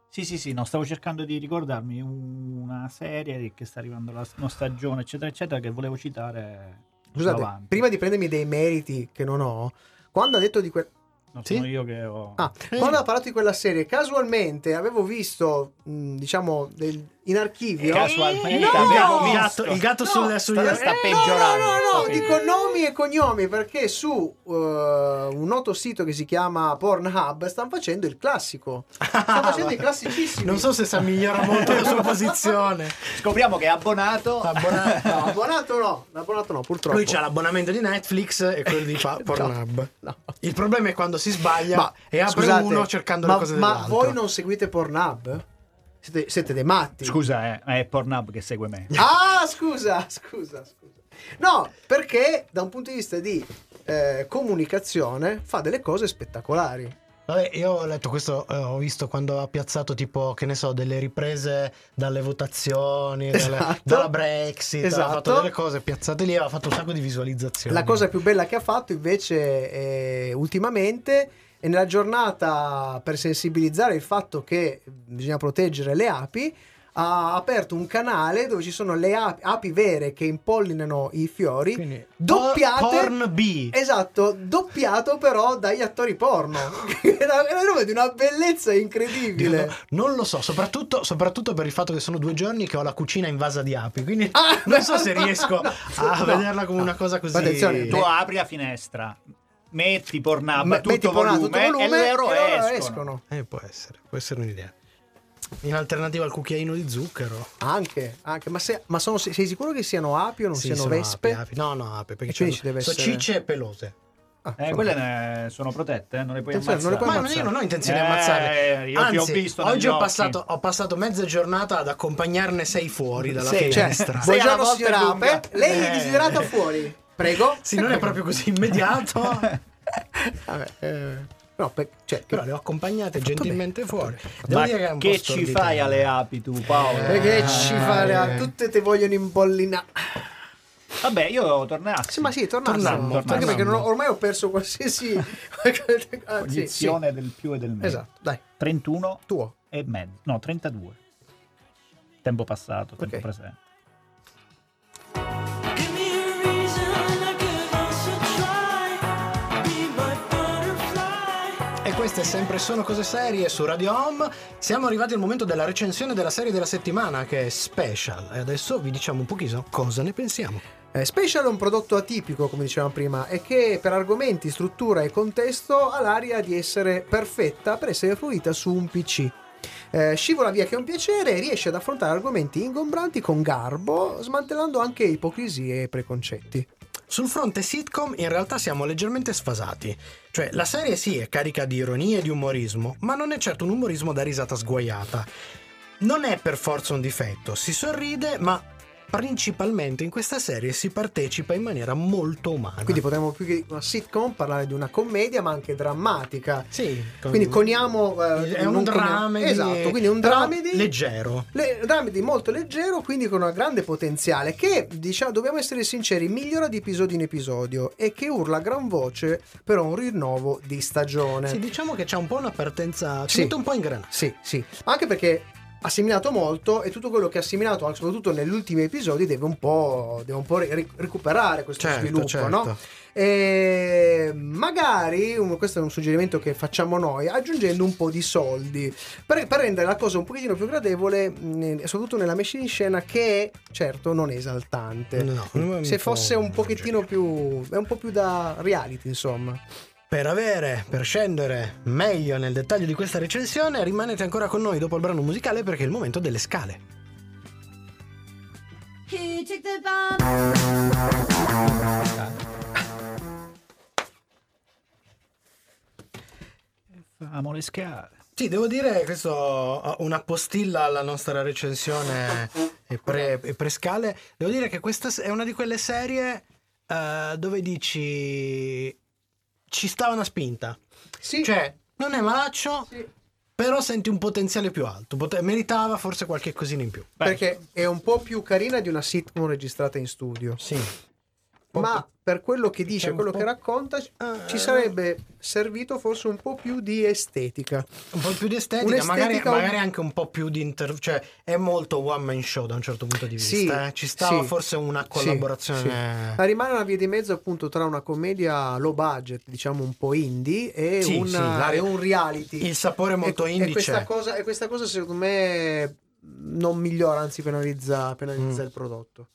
Sì, sì, sì, no, stavo cercando di ricordarmi una serie che sta arrivando la una stagione, eccetera, eccetera, che volevo citare.
Scusate, prima di prendermi dei meriti che non ho, quando ha detto di quel...
No,
Sì?
sono io che ho...
Ah, quando ha parlato di quella serie, casualmente avevo visto, mh, diciamo, del- in archivio...
Casualmente
No!
abbiamo
il
visto...
gatto, il gatto
No,
sulle, sugli
sta- sta
Eh,
peggiorando.
No, no, no, dico nomi e cognomi perché su eh, un noto sito che si chiama Pornhub stanno facendo il classico. Stanno facendo i classicissimi.
Non so se si migliora molto la sua posizione.
Scopriamo che è abbonato...
Abbonato.
No, abbonato no, abbonato no, purtroppo.
Lui c'ha l'abbonamento di Netflix e quello di Pornhub.
No.
Il problema è quando si sbaglia
Ma,
e apre
scusate,
uno cercando
ma,
le cose
ma
dell'altro.
voi non seguite Pornhub? Siete, siete dei matti.
Scusa, eh, è Pornhub che segue me.
Ah, scusa, scusa, scusa. No, perché da un punto di vista di eh, comunicazione fa delle cose spettacolari.
Vabbè, io ho letto questo, eh, ho visto quando ha piazzato tipo, che ne so, delle riprese dalle votazioni, dalle-
Esatto.
dalla Brexit,
Esatto.
ha fatto delle cose piazzate lì, ha fatto un sacco di visualizzazioni.
La cosa più bella che ha fatto invece è, ultimamente è nella giornata per sensibilizzare il fatto che bisogna proteggere le api. Ha aperto un canale dove ci sono le api, api vere che impollinano i fiori,
Quindi,
doppiate.
Porn B.
Esatto, doppiato però dagli attori porno. È una, è una roba di una bellezza incredibile.
No, non lo so, soprattutto, soprattutto per il fatto che sono due giorni che ho la cucina invasa di api, quindi
Ah,
non so se riesco
no,
a
no,
vederla come una cosa così.
Attenzione,
Tu apri la finestra, metti Pornhub
Ma-
a tutto,
metti
volume,
tutto volume
e loro
loro
escono.
Eh, può essere, può essere un'idea. In alternativa al cucchiaino di zucchero.
Anche, anche. Ma, se- ma sono- sei sicuro che siano api o non
Sì,
siano vespe?
api, api. No, no, api, perché
E deve
sono
essere-
cicce pelose.
Ah,
Eh, quelle ne sono protette, eh, non le puoi
Attenzione, non le
ammazzare.
puoi
Ma io non ho intenzione
Eh,
di ammazzarle.
io ti ho
Anzi,
visto
oggi ho passato, ho passato mezza giornata ad accompagnarne sei fuori dalla
Sì,
Cioè,
finestra.
Sei alla
buongiorno signora. Ape. Lei è
Eh.
desiderata fuori. Prego.
Sì, non è proprio così immediato,
Vabbè, eh, no, per- cioè,
però le ho accompagnate gentilmente
bene,
fuori. Devo
Ma
dire è un
che
po'
ci fai alle api tu, Paolo?
Eh,
Perché ci fa le
eh.
tutte te vogliono impollinare.
Vabbè, io tornassi.
Sì, ma sì.
Tornammo,
Anche perché ho- ormai ho perso qualsiasi ah, sì,
Cognizione del più e del
sì.
meno.
Esatto, dai,
31
tuo.
e mezzo. No, 32. Tempo passato, tempo
Ok.
presente.
Queste sempre sono cose serie su Radio Home. Siamo arrivati al momento della recensione della serie della settimana che è special. E adesso vi diciamo un pochino cosa ne pensiamo.
Eh, Special è un prodotto atipico, come dicevamo prima, e che per argomenti, struttura e contesto ha l'aria di essere perfetta per essere fruita su un PC. Eh, scivola via che è un piacere e riesce ad affrontare argomenti ingombranti con garbo, smantellando anche ipocrisie e preconcetti.
Sul fronte sitcom in realtà siamo leggermente sfasati. Cioè, la serie sì è carica di ironie e di umorismo, ma non è certo un umorismo da risata sguaiata. Non è per forza un difetto, si sorride, ma principalmente in questa serie si partecipa in maniera molto umana.
Quindi potremmo più che una sitcom parlare di una commedia, ma anche drammatica.
sì, con-
Quindi coniamo. eh,
è un dramedy,
Esatto, quindi un dramedy.
leggero.
Le, dramedy molto leggero, quindi con un grande potenziale, che diciamo, dobbiamo essere sinceri, migliora di episodio in episodio e che urla a gran voce per un rinnovo di stagione.
Sì, diciamo che c'è un po' una partenza, ci
Sì.
mette un po' in grana.
Sì, sì. Anche perché assimilato molto e tutto quello che ha assimilato, anche soprattutto negli ultimi episodi, deve un po', deve un po' ri- recuperare questo
Certo,
sviluppo,
certo.
no? E magari, questo è un suggerimento che facciamo noi, aggiungendo un po' di soldi per, per rendere la cosa un pochettino più gradevole, mh, e soprattutto nella messa in scena che certo non è esaltante.
No, un
Se fosse un pochettino più, è un po' più da reality, insomma.
Per avere, per scendere meglio nel dettaglio di questa recensione, rimanete ancora con noi dopo il brano musicale perché è il momento delle scale.
Famo le scale.
Sì, devo dire questo una postilla alla nostra recensione e pre, e pre-scale. Devo dire che questa è una di quelle serie eh, dove dici ci sta una spinta.
Sì,
Cioè, non è malaccio,
Sì.
però senti un potenziale più alto. Pote- meritava forse qualche cosina in più.
Beh,
perché è un po' più carina di una sitcom registrata in studio.
Sì.
Ma per quello che dice,
un
quello che racconta,
Ah.
ci sarebbe servito forse un po' più di estetica.
Un po' più di estetica, magari, magari anche un po' più di inter... cioè è molto one man show da un certo punto di vista.
Sì,
eh. Ci stava
sì,
forse una collaborazione.
sì. Ma rimane una via di mezzo appunto tra una commedia low budget, diciamo un po' indie, e, una- e un reality.
Il sapore molto
e,
indie
e questa, cosa, e questa cosa secondo me non migliora, anzi penalizza, penalizza
Mm.
il prodotto.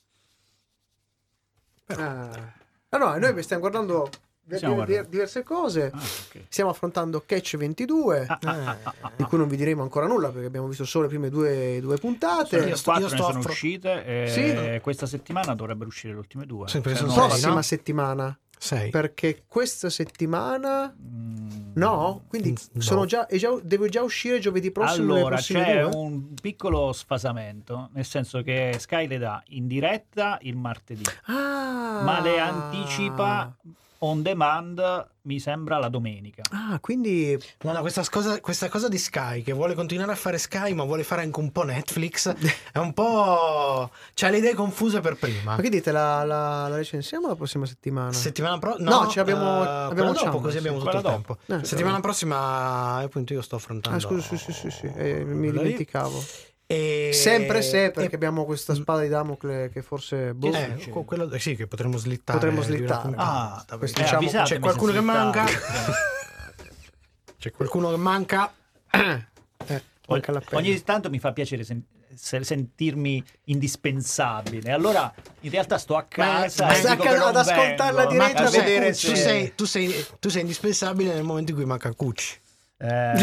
Ah. Ah, no, noi stiamo guardando
Stiamo
di-
guardando.
diverse cose.
Ah, ok.
Stiamo affrontando Catch 22.
Ah, ah, ah, ah, ah.
di cui non vi diremo ancora nulla perché abbiamo visto solo le prime due, due puntate.
Sono
io sto- io sto
sono
affro-
uscite e
Sì.
questa settimana dovrebbero uscire le ultime due.
Sì, perché
Se
sono
non
sei,
prossima
no?
settimana
Sei.
perché questa settimana
Mm,
no quindi
No.
sono già, già- devo già uscire giovedì prossimo
Allora, c'è
due?
un piccolo sfasamento, nel senso che Sky le dà in diretta il martedì,
Ah.
ma le anticipa on demand, mi sembra, la domenica.
ah quindi
No, no, questa cosa, questa cosa di Sky che vuole continuare a fare Sky, ma vuole fare anche un po' Netflix, è un po'. C'ha le idee confuse per prima.
ma che dite la, la, la recensiamo la prossima settimana
Settimana prossima,
No, ci abbiamo- abbiamo
quella dopo,
Chamba,
così
sì.
abbiamo tutto
Quella
il
dopo.
tempo.
Eh,
Settimana prossima, appunto, io sto affrontando.
ah scusa sì sì sì, sì, eh, mi dimenticavo
E...
sempre se perché
e-
abbiamo questa spada di Damocle che forse boh,
Eh,
succede?
co- quello, eh sì, che potremmo slittare.
Potremmo
una
slittare.
Ah,
perché
eh, diciamo,
c'è qualcuno che manca. C'è qualcuno che manca.
eh, manca.
Ogni tanto mi fa piacere sen- se- sentirmi indispensabile. Allora, in realtà sto a casa
ma
e dico che
ad
non
ascoltare la
vengo,
diretta
a vedere
tu,
se-
sei, tu, sei, tu sei indispensabile nel momento in cui manca Cucci.
Eh,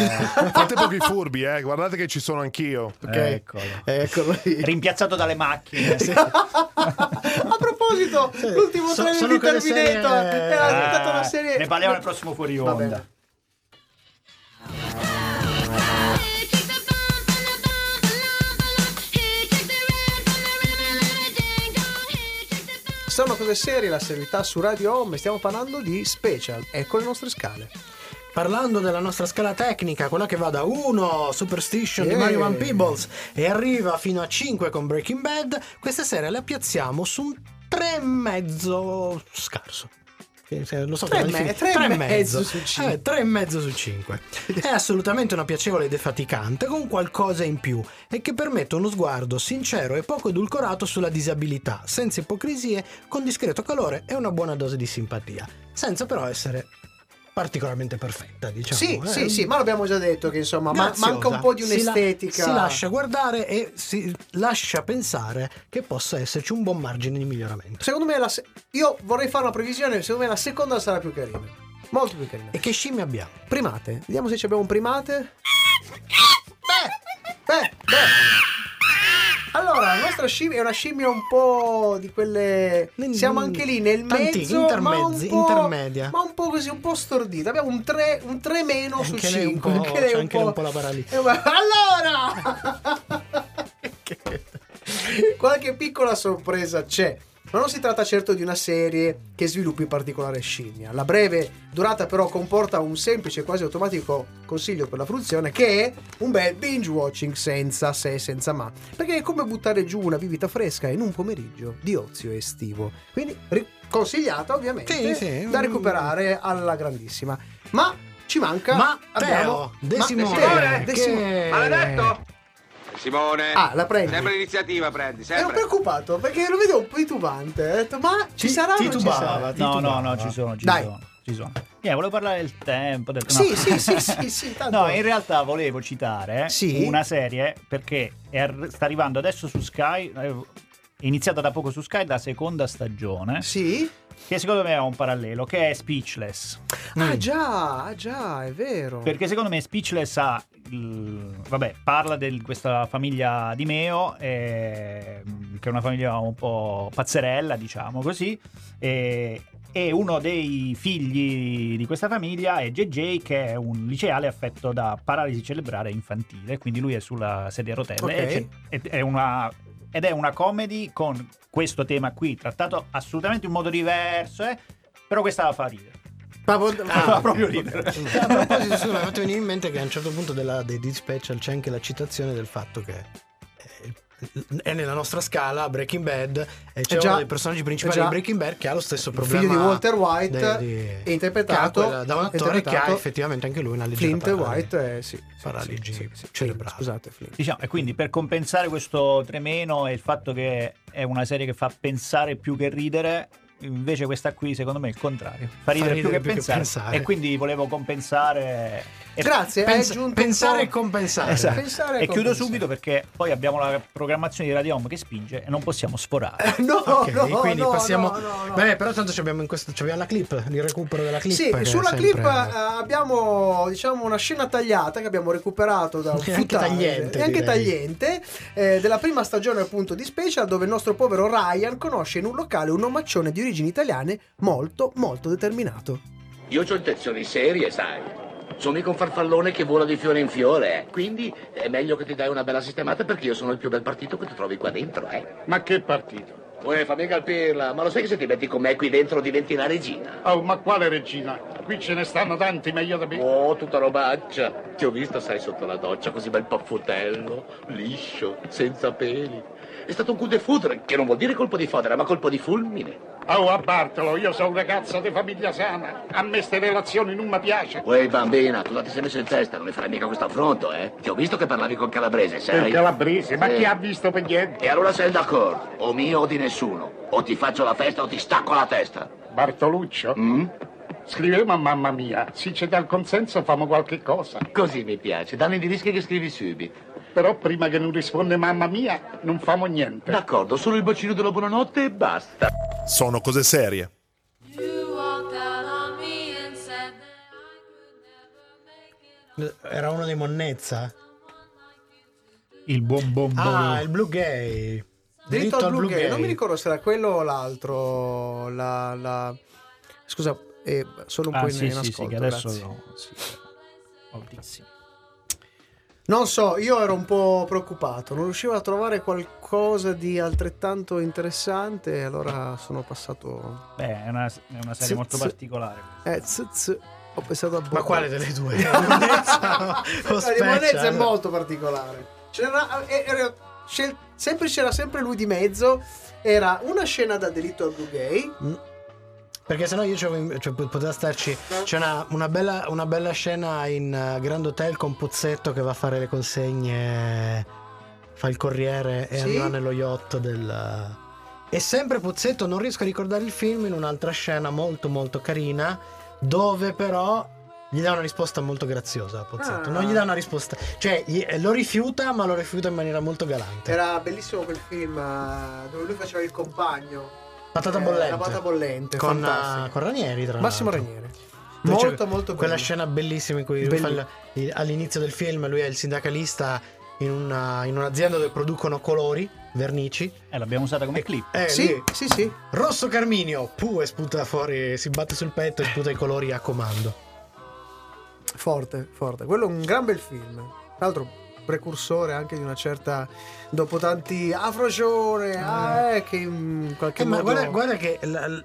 Fate pochi furbi, eh. Guardate che ci sono anch'io.
Ok.
eccolo.
Eccolo.
Rimpiazzato dalle macchine.
A proposito, l'ultimo
So-
trailer di Terminator
serie-
era
Ah,
stata una serie
Ne parliamo nel prossimo fuori onda.
Sono cose serie, la serietà su Radio Home, stiamo parlando di special, ecco le nostre scale.
Parlando della nostra scala tecnica, quella che va da 1 Superstition di
Yeah.
Mario Van Peebles e arriva fino a 5 con Breaking Bad, questa sera la piazziamo su un 3,5 scarso. Lo so
Tre me- tre e
Tre e
mezzo
mezzo.
su cinque.
Eh, tre e mezzo su 5. È assolutamente una piacevole e defaticante con qualcosa in più e che permette uno sguardo sincero e poco edulcorato sulla disabilità, senza ipocrisie, con discreto calore e una buona dose di simpatia, senza però essere particolarmente perfetta, diciamo.
sì,
eh.
sì, sì, ma l'abbiamo già detto che insomma ma-
Graziosa.
manca un po' di
Si la-
un'estetica.
Si, lascia guardare e si lascia pensare che possa esserci un buon margine di miglioramento.
Secondo me la se- io vorrei fare una previsione, secondo me la seconda sarà più carina. Molto più carina.
E che scimmie abbiamo?
Primate, vediamo se ci abbiamo un primate. Beh, beh, beh. Allora, la nostra scimmia è una scimmia un po' di quelle. Siamo anche lì nel
Tanti
mezzo, ma un
intermezzi,
po',
intermedia.
Ma un po' così, un po' stordita. Abbiamo un 3, un 3 meno su
Anche lei un
5.
po'-
Anche lei un po'.
un po' la paralisi.
Eh, ma- Allora! Qualche piccola sorpresa c'è. Ma non si tratta certo di una serie che sviluppi particolare scimmia. La breve durata però comporta un semplice e quasi automatico consiglio per la fruizione che è un bel binge watching senza se e senza ma. Perché è come buttare giù una bibita fresca in un pomeriggio di ozio estivo. Quindi ri- consigliata ovviamente
Sì, sì.
da recuperare alla grandissima. Ma ci manca
Ma
abbiamo
Teo, De Simone,
De
che-
Simone.
Maledetto! Simone.
Ah, la prendi.
Sempre l'iniziativa prendi,
Ero
sempre.
preoccupato perché lo vedo un po' titubante. Ho detto, ma ci sarà o ci sarà?
No, no, no, ci sono, ci
Dai.
sono. Ci sono. Eh, volevo parlare del tempo. ho detto,
Sì,
no.
sì, sì, sì, sì, tanto-
No, in realtà volevo citare
Sì.
una serie perché ar- sta arrivando adesso su Sky. eh, È iniziata da poco su Sky la seconda stagione.
Sì?
Che secondo me ha un parallelo, che è Speechless.
Ah già, ah già, è vero.
Perché secondo me Speechless ha. il- vabbè, parla di questa famiglia di Meo, eh, che è una famiglia un po' pazzerella, diciamo così. E, e uno dei figli di questa famiglia è JJ, che è un liceale affetto da paralisi cerebrale infantile. Quindi lui è sulla sedia a rotelle.
Ok.
E c'è- ed è una. Ed è una comedy con questo tema qui, trattato assolutamente in modo diverso, eh, però questa la fa ridere.
Ah,
proprio ridere.
A proposito, scusa, mi è venire in mente che a un certo punto della, dei Special c'è anche la citazione del fatto che è nella nostra scala Breaking Bad e c'è
Eh già,
uno dei personaggi principali
eh
di Breaking Bad che ha lo stesso
Il
problema
figlio di Walter White
di-
è interpretato
che quella- da un attore che ha effettivamente anche lui una leggera
Flint
paralisi.
White, eh, sì,
Paralisi
sì, sì, sì,
cerebrale.
Scusate, Flint.
Diciamo, e quindi per compensare questo tremeno e il fatto che è una serie che fa pensare più che ridere, invece questa qui secondo me è il contrario. Fa ridere, più, che, pensare,
pensare.
E quindi volevo compensare.
Grazie,
Pens- pensare e compensare.
Esatto.
Pensare e
E chiudo
compensare.
subito perché poi abbiamo la programmazione di Radio Home che spinge e non possiamo sforare.
No,
Ok,
no,
quindi
no,
passiamo.
no, no, no.
Beh, però tanto ci abbiamo in questo. ci abbiamo la clip, il recupero della clip.
Sì, sulla
sempre-
clip eh, abbiamo diciamo una scena tagliata che abbiamo recuperato da un
E anche
footage,
tagliente,
e anche tagliente eh, della prima stagione appunto di Special dove il nostro povero Ryan conosce in un locale un omaccione di origini italiane molto molto determinato.
Io ho intenzioni serie, sai. Sono mica un farfallone che vola di fiore in fiore, eh. Quindi è meglio che ti dai una bella sistemata perché io sono il più bel partito che tu trovi qua dentro, eh.
Ma che partito?
Uè, fammi calpirla, ma lo sai che se ti metti con me qui dentro diventi la regina?
Oh, ma quale regina? Qui ce ne stanno tanti meglio da me.
Oh, tutta robaccia. Ti ho visto, sai, sotto la doccia, così bel paffutello, liscio, senza peli. È stato un coup de foudre, che non vuol dire colpo di fodera, ma colpo di fulmine.
Oh, a Bartolo, io sono un ragazzo di famiglia sana. A me ste relazioni non mi piace.
Uè, bambina, tu la ti sei messo in testa, non ne farai mica questo affronto, eh? Ti ho visto che parlavi con Calabrese, sai?
Il calabrese, ma
Sì.
chi ha visto per niente?
E allora sei d'accordo, o mio o di nessuno. O ti faccio la festa o ti stacco la testa.
Bartoluccio?
Mm?
Scrivemo a mamma mia. Se ci dà il consenso famo qualche cosa.
Così mi piace, danno i dischi che scrivi subito.
Però prima che non risponde mamma mia, non famo niente.
D'accordo, solo il bacino della buonanotte e basta.
Sono cose serie.
Era uno dei Monnezza.
Il buon buon buon.
Ah, il Blue Gay.
Diritto al Blue Gay. Non mi ricordo se era quello o l'altro. La, la- Scusa, eh, sono un
Ah,
po' in,
sì,
in
sì, sì,
ascolto.
che adesso
grazie.
no, sì, altissimi.
Non so, io ero un po' preoccupato, non riuscivo a trovare qualcosa di altrettanto interessante, allora sono passato...
Beh, è una, è una serie
Sì,
molto
sì.
particolare.
Eh, z, z, ho pensato a
Ma
Bob.
quale delle due? Monnezza o
No, di Monezza è molto particolare. C'era, eh, era- scel- sempre, c'era sempre lui di mezzo, era una scena da delitto al Blue Gay,
Perché sennò io cioè, pot- poteva starci. C'è una, una bella, una bella scena in eh, Grand Hotel con Pozzetto che va a fare le consegne. Fa il corriere e
Sì.
arriva nello yacht del. E sempre Pozzetto, non riesco a ricordare il film, in un'altra scena molto molto carina, dove però gli dà una risposta molto graziosa a Pozzetto.
Ah.
Non gli dà una risposta. Cioè, gli- lo rifiuta, ma lo rifiuta in maniera molto galante.
era bellissimo quel film eh, dove lui faceva il compagno.
Patata
Eh,
bollente.
La patata bollente,
Con, eh, con Ranieri, tra
Massimo
l'altro.
Ranieri. Molto molto
quella
bello.
scena bellissima in cui
Belli-
fa il- all'inizio del film lui è il sindacalista in, una- in un'azienda dove producono colori, vernici.
Eh, l'abbiamo usata come clip.
Eh,
Sì,
lui-
sì, sì.
Rosso Carminio, puh, e sputa fuori, si batte sul petto e sputa i colori a comando.
Forte, forte. Quello è un gran bel film. Tra l'altro precursore anche di una certa dopo tanti afrocione ah, eh, che in qualche
Eh, ma
modo
guarda, guarda che l-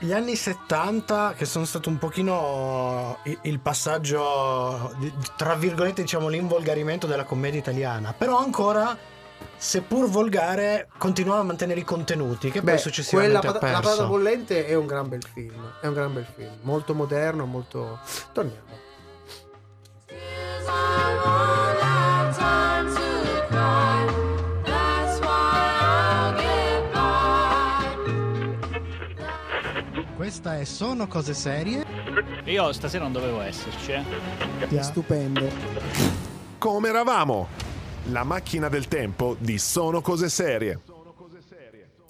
gli anni 70 che sono stato un pochino il, passaggio tra virgolette diciamo l'involgarimento della commedia italiana. Però ancora seppur volgare continuava a mantenere i contenuti che
Beh,
poi successivamente
quella
ha
pata- la patata bollente è un gran bel film è un gran bel film molto moderno molto torniamo
Questa è Sono cose serie.
Io stasera non dovevo esserci, eh.
Stupendo.
Come eravamo? La macchina del tempo di Sono cose serie.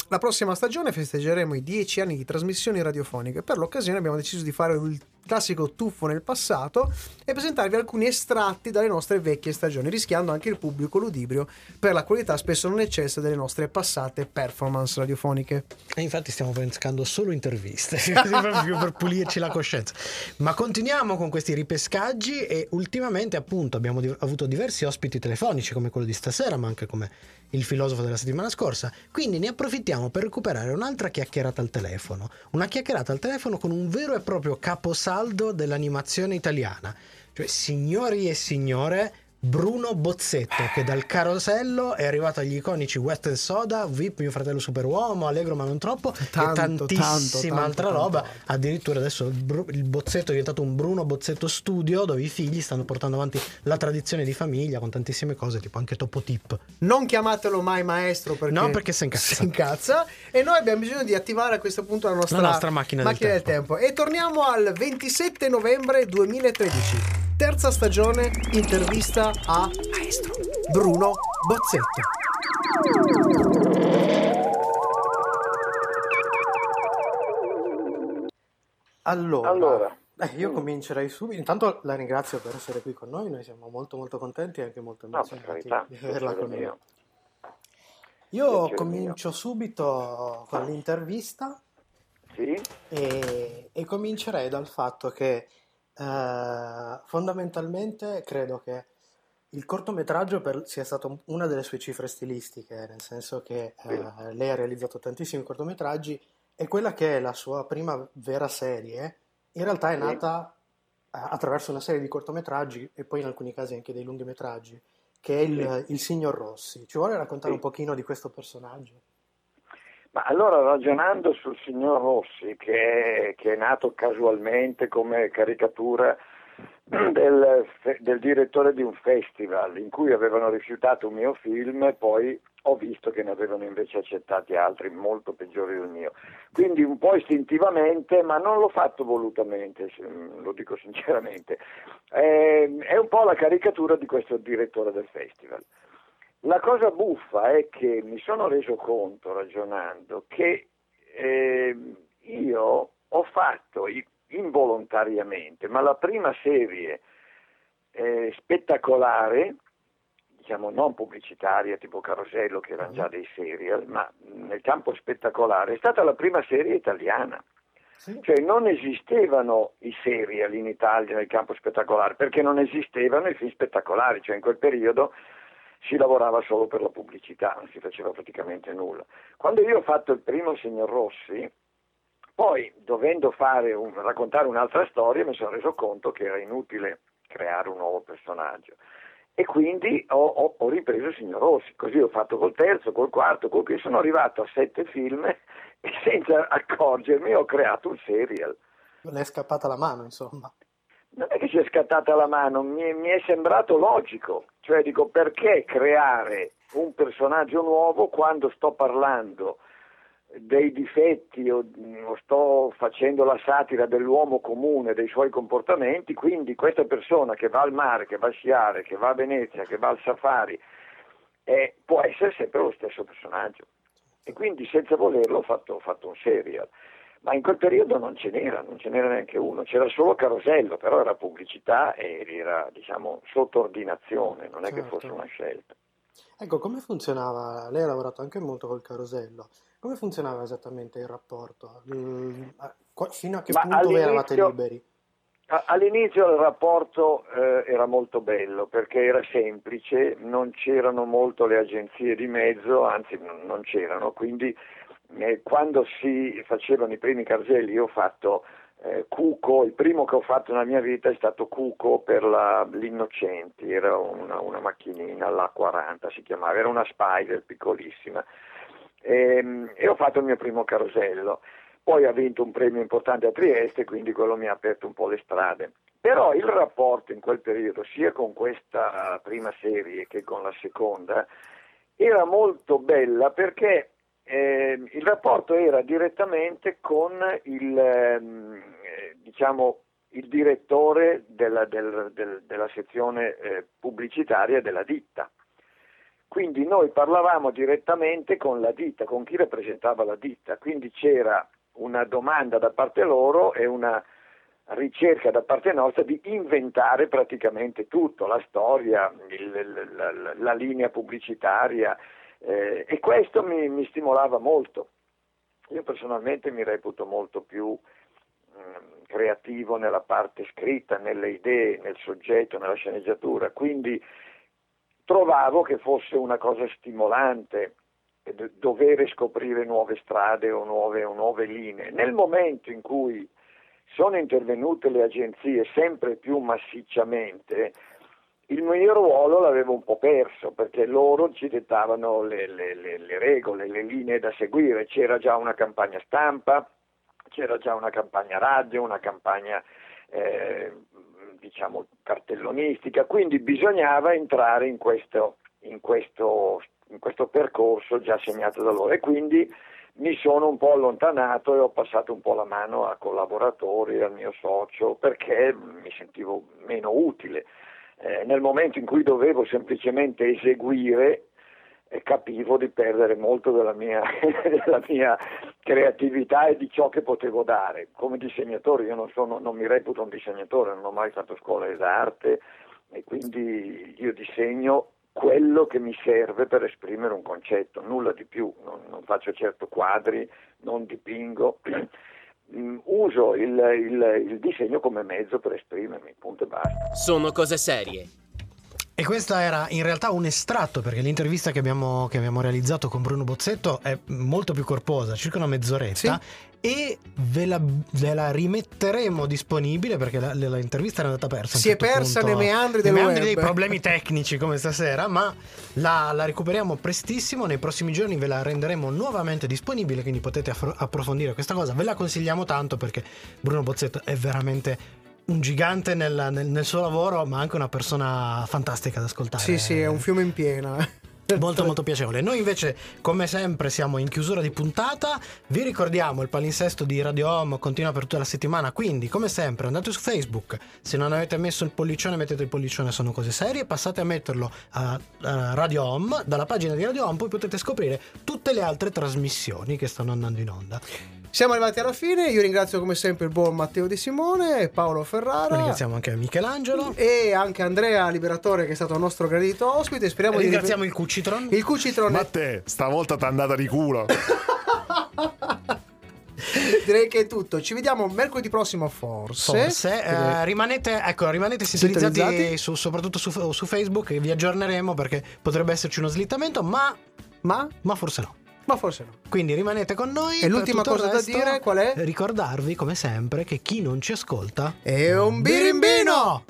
La prossima stagione festeggeremo i 10 anni di trasmissioni radiofoniche. Per l'occasione abbiamo deciso di fare il classico tuffo nel passato e presentarvi alcuni estratti dalle nostre vecchie stagioni, rischiando anche il pubblico ludibrio per la qualità spesso non eccessa delle nostre passate performance radiofoniche.
E infatti stiamo pescando solo interviste, proprio per pulirci la coscienza. Ma continuiamo con questi ripescaggi e ultimamente appunto abbiamo avuto diversi ospiti telefonici come quello di stasera, ma anche come il filosofo della settimana scorsa. Quindi ne approfittiamo per recuperare un'altra chiacchierata al telefono. Una chiacchierata al telefono con un vero e proprio caposaldo dell'animazione italiana. Cioè, signori e signore, Bruno Bozzetto, che dal carosello è arrivato agli iconici Western Soda, VIP, mio fratello superuomo, Allegro ma non troppo,
Tanto,
e tantissima
tanto, tanto,
altra roba. Addirittura adesso il, Bru- il Bozzetto è diventato un Bruno Bozzetto Studio, dove i figli stanno portando avanti la tradizione di famiglia con tantissime cose, tipo anche Topo Tip.
Non chiamatelo mai maestro perché,
No, perché si incazza.
si incazza. E noi abbiamo bisogno di attivare a questo punto la nostra,
La nostra macchina del
del tempo. E torniamo al 27 novembre 2013. Terza stagione, intervista a maestro Bruno Bozzetto.
Allora,
Allora.
eh, io comincerei subito. Intanto la ringrazio per essere qui con noi, noi siamo molto molto contenti e anche molto
No,
emozionati
carità,
di averla con noi. Io comincio subito con l'intervista
Sì?
e, e comincerei dal fatto che eh, fondamentalmente credo che il cortometraggio per- sia stato una delle sue cifre stilistiche, nel senso che eh, lei ha realizzato tantissimi cortometraggi e quella che è la sua prima vera serie in realtà è nata eh, attraverso una serie di cortometraggi e poi in alcuni casi anche dei lungometraggi, che è il, il Signor Rossi. Ci vuole raccontare un pochino di questo personaggio?
Ma allora ragionando sul signor Rossi, che è, che è nato casualmente come caricatura del, del direttore di un festival in cui avevano rifiutato un mio film poi ho visto che ne avevano invece accettati altri molto peggiori del mio. Quindi un po' istintivamente, ma non l'ho fatto volutamente, se- lo dico sinceramente. Eh, è un po' la caricatura di questo direttore del festival. La cosa buffa è che mi sono reso conto, ragionando, che eh, io ho fatto involontariamente, ma la prima serie eh, spettacolare, diciamo non pubblicitaria tipo Carosello che erano già dei serial, ma nel campo spettacolare, è stata la prima serie italiana. Cioè non esistevano i serial in Italia nel campo spettacolare perché non esistevano i film spettacolari, cioè in quel periodo si lavorava solo per la pubblicità, non si faceva praticamente nulla. Quando io ho fatto il primo Signor Rossi, poi dovendo un- raccontare un'altra storia mi sono reso conto che era inutile creare un nuovo personaggio e quindi ho, ho- ho ripreso Signor Rossi, così ho fatto col terzo, col quarto, col quinto, sono arrivato a sette film e senza accorgermi ho creato un serial.
Le è scappata la mano, insomma.
Non è che ci è scattata la mano, mi, mi è sembrato logico, cioè dico perché creare un personaggio nuovo quando sto parlando dei difetti o, o sto facendo la satira dell'uomo comune, dei suoi comportamenti, quindi questa persona che va al mare, che va a sciare, che va a Venezia, che va al safari, eh, può essere sempre lo stesso personaggio. E quindi senza volerlo ho fatto, ho fatto un serial. Ma in quel periodo non ce n'era, non ce n'era neanche uno, c'era solo Carosello, però era pubblicità e era diciamo sottordinazione, non è che
Certo.
fosse una scelta.
Ecco, come funzionava? Lei ha lavorato anche molto col carosello. Come funzionava esattamente il rapporto? Qua- fino a che
Ma
punto voi eravate liberi?
All'inizio il rapporto eh, era molto bello perché era semplice, non c'erano molto le agenzie di mezzo, anzi non c'erano, quindi eh, quando si facevano i primi cargelli io ho fatto eh, Cuco, il primo che ho fatto nella mia vita è stato Cuco per la, l'Innocenti, era una, una macchinina, la 40 si chiamava, era una Spider piccolissima Ehm, e ho fatto il mio primo carosello. Poi ha vinto un premio importante a Trieste, quindi quello mi ha aperto un po' le strade. Però il rapporto in quel periodo, sia con questa prima serie che con la seconda, era molto bella perché eh, il rapporto era direttamente con il, ehm, eh, diciamo, il direttore della, del- del- della sezione eh, pubblicitaria della ditta. Quindi noi parlavamo direttamente con la ditta, con chi rappresentava la ditta, quindi c'era una domanda da parte loro e una ricerca da parte nostra di inventare praticamente tutto, la storia, il- la, la- la linea pubblicitaria eh, e questo mi, mi stimolava molto. Io personalmente mi reputo molto più mm, creativo nella parte scritta, nelle idee, nel soggetto, nella sceneggiatura, quindi trovavo che fosse una cosa stimolante eh, d- dover scoprire nuove strade o nuove, o nuove linee. Nel momento in cui sono intervenute le agenzie sempre più massicciamente, il mio ruolo l'avevo un po' perso perché loro ci dettavano le, le- le- le regole, le linee da seguire, c'era già una campagna stampa, c'era già una campagna radio, una campagna eh, diciamo cartellonistica, quindi bisognava entrare in questo, in questo, in questo percorso già segnato da loro. E quindi mi sono un po' allontanato e ho passato un po' la mano a collaboratori, al mio socio, perché mi sentivo meno utile. Eh, nel momento in cui dovevo semplicemente eseguire, eh, capivo di perdere molto della mia, della mia creatività e di ciò che potevo dare. Come disegnatore, io non, sono, non mi reputo un disegnatore, non ho mai fatto scuola d'arte e quindi io disegno quello che mi serve per esprimere un concetto, nulla di più, non, non faccio certo quadri, non dipingo, uso il, il- il disegno come mezzo per esprimermi, punto e basta.
Sono cose serie.
E questa era in realtà un estratto, perché l'intervista che abbiamo, che abbiamo realizzato con Bruno Bozzetto è molto più corposa, circa una mezz'oretta. E ve la, ve la rimetteremo disponibile perché la- la- l'intervista era andata persa.
Si è
certo
persa
punto.
nei meandri
Nei meandri dei problemi tecnici come stasera, ma la, la recuperiamo prestissimo. Nei prossimi giorni ve la renderemo nuovamente disponibile, quindi potete affro- approfondire questa cosa. Ve la consigliamo tanto perché Bruno Bozzetto è veramente un gigante nel, nel- nel suo lavoro, ma anche una persona fantastica da ascoltare.
Sì, sì, è un fiume in piena.
Molto molto piacevole. Noi invece, come sempre, siamo in chiusura di puntata. Vi ricordiamo il palinsesto di Radio Home continua per tutta la settimana. Quindi, come sempre, andate su Facebook. Se non avete messo il pollicione, mettete il pollicione, sono cose serie. Passate a metterlo a, a Radio Home. Dalla pagina di Radio Home, poi potete scoprire tutte le altre trasmissioni che stanno andando in onda.
Siamo arrivati alla fine. Io ringrazio come sempre il buon Matteo De Simone e Paolo Ferrara.
Ringraziamo anche Michelangelo.
E anche Andrea Liberatore, che è stato il nostro gradito ospite. Speriamo
Ringraziamo
di
il Cucitron.
Il Cucitron.
Ma te, stavolta t'è andata di culo.
Direi che è tutto. Ci vediamo mercoledì prossimo, forse.
Forse eh, rimanete, ecco, rimanete sintonizzati,
Sintonizzati.
su- soprattutto su, su Facebook e vi aggiorneremo perché potrebbe esserci uno slittamento, ma,
ma?
forse no.
Ma forse no.
Quindi rimanete con noi.
E l'ultima cosa da dire qual è?
Ricordarvi, come sempre, che chi non ci ascolta
è un birimbino.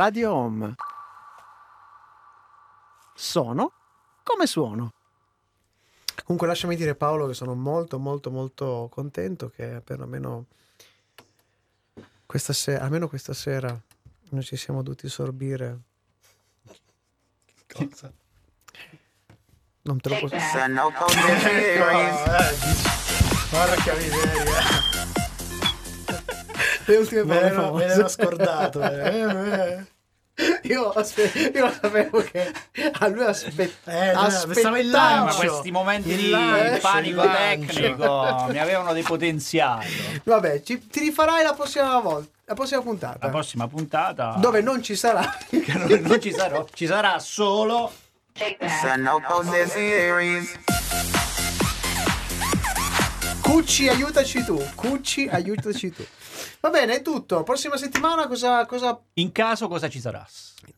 Radio Home. Sono come suono. Comunque lasciami dire Paolo che sono molto molto molto contento che perlomeno questa sera, almeno questa sera non ci siamo dovuti sorbire.
Cosa?
Non te lo posso
Sono Porca miseria.
Le ultime
Me
parole
me
famose.
l'ero scordato. eh.
Io, aspe- io sapevo che a lui aspe-
Eh, in
aspettavo.
Ma questi momenti
Il
di
lancio,
panico
il lancio.
tecnico mi avevano depotenziato.
Vabbè, ci- ti rifarai la prossima volta, la prossima puntata.
La prossima puntata
Dove non ci sarà.
non, non ci sarò, ci sarà solo
Cucci, aiutaci tu. Cucci, aiutaci tu. Va bene, è tutto. Prossima settimana cosa... cosa...
In caso cosa ci sarà?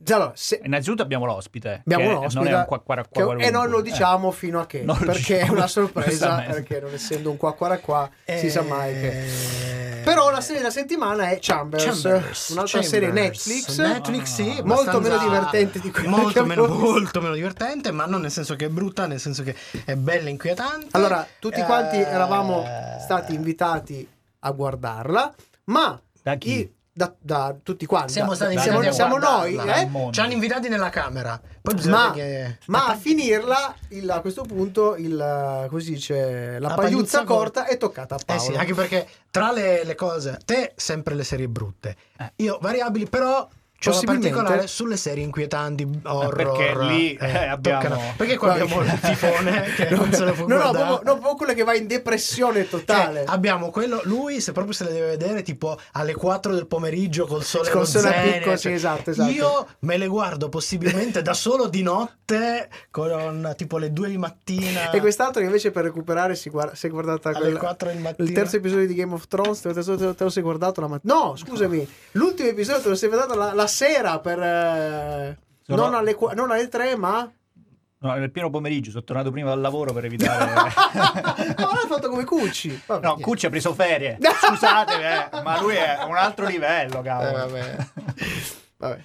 Allora, se...
Innanzitutto abbiamo l'ospite.
Abbiamo
che
un ospite
Non è un quacquara qua
che-
qualunque.
e non lo
Eh.
diciamo fino a che,
Non
perché è
diciamo,
una sorpresa, perché non essendo un qua qua qua si sa mai che... Però la serie della settimana è Chambers,
Chambers,
un'altra
Chambers.
serie Netflix,
Netflix, sì,
molto
abbastanza-
meno divertente di quella che
molto meno, molto meno divertente, ma non nel senso che è brutta, nel senso che è bella e inquietante.
Allora, tutti
Eh,
quanti eravamo stati invitati a guardarla, ma
Da chi?
i- da, da tutti quanti.
Siamo stati
Da-
invitati
siamo,
a
siamo noi, eh?
Ci hanno invitati nella camera.
Ma,
che...
ma a finirla, il- a questo punto, il, si dice, la,
La
pagliuzza,
pagliuzza
corta è toccata a
Eh
Paolo.
sì, anche perché tra le, le cose, te sempre le serie brutte,
Eh.
io variabili, però
Possibilmente-
particolare sulle serie inquietanti, horror.
perché lì, eh, abbiamo-
toccano- Perché qua
No,
abbiamo il fifone che
no,
non se lo può
no, no,
guardare.
proprio, no, proprio quello che va in depressione totale.
Cioè, abbiamo quello, lui se proprio se le deve vedere tipo alle 4 del pomeriggio col sole
Col sole picco, sì, esatto, esatto.
Io me le guardo possibilmente da solo di notte con tipo le 2 di mattina.
E quest'altro che invece per recuperare si, guarda, si è guardata
Alle
quella-
4 del mattino.
il terzo episodio di Game of Thrones, te lo, te lo- te lo sei guardato la mattina. No, scusami, l'ultimo episodio te lo sei guardato la, la sera per... eh,
Sono-
non, alle, non alle 3, ma...
No, nel pieno pomeriggio, sono tornato prima dal lavoro per evitare.
Ma l'ha fatto come Cucci. Vabbè,
no,
niente.
Cucci ha preso ferie. Scusate, eh, ma lui è un altro livello,
Eh,
cavolo.
vabbè. vabbè.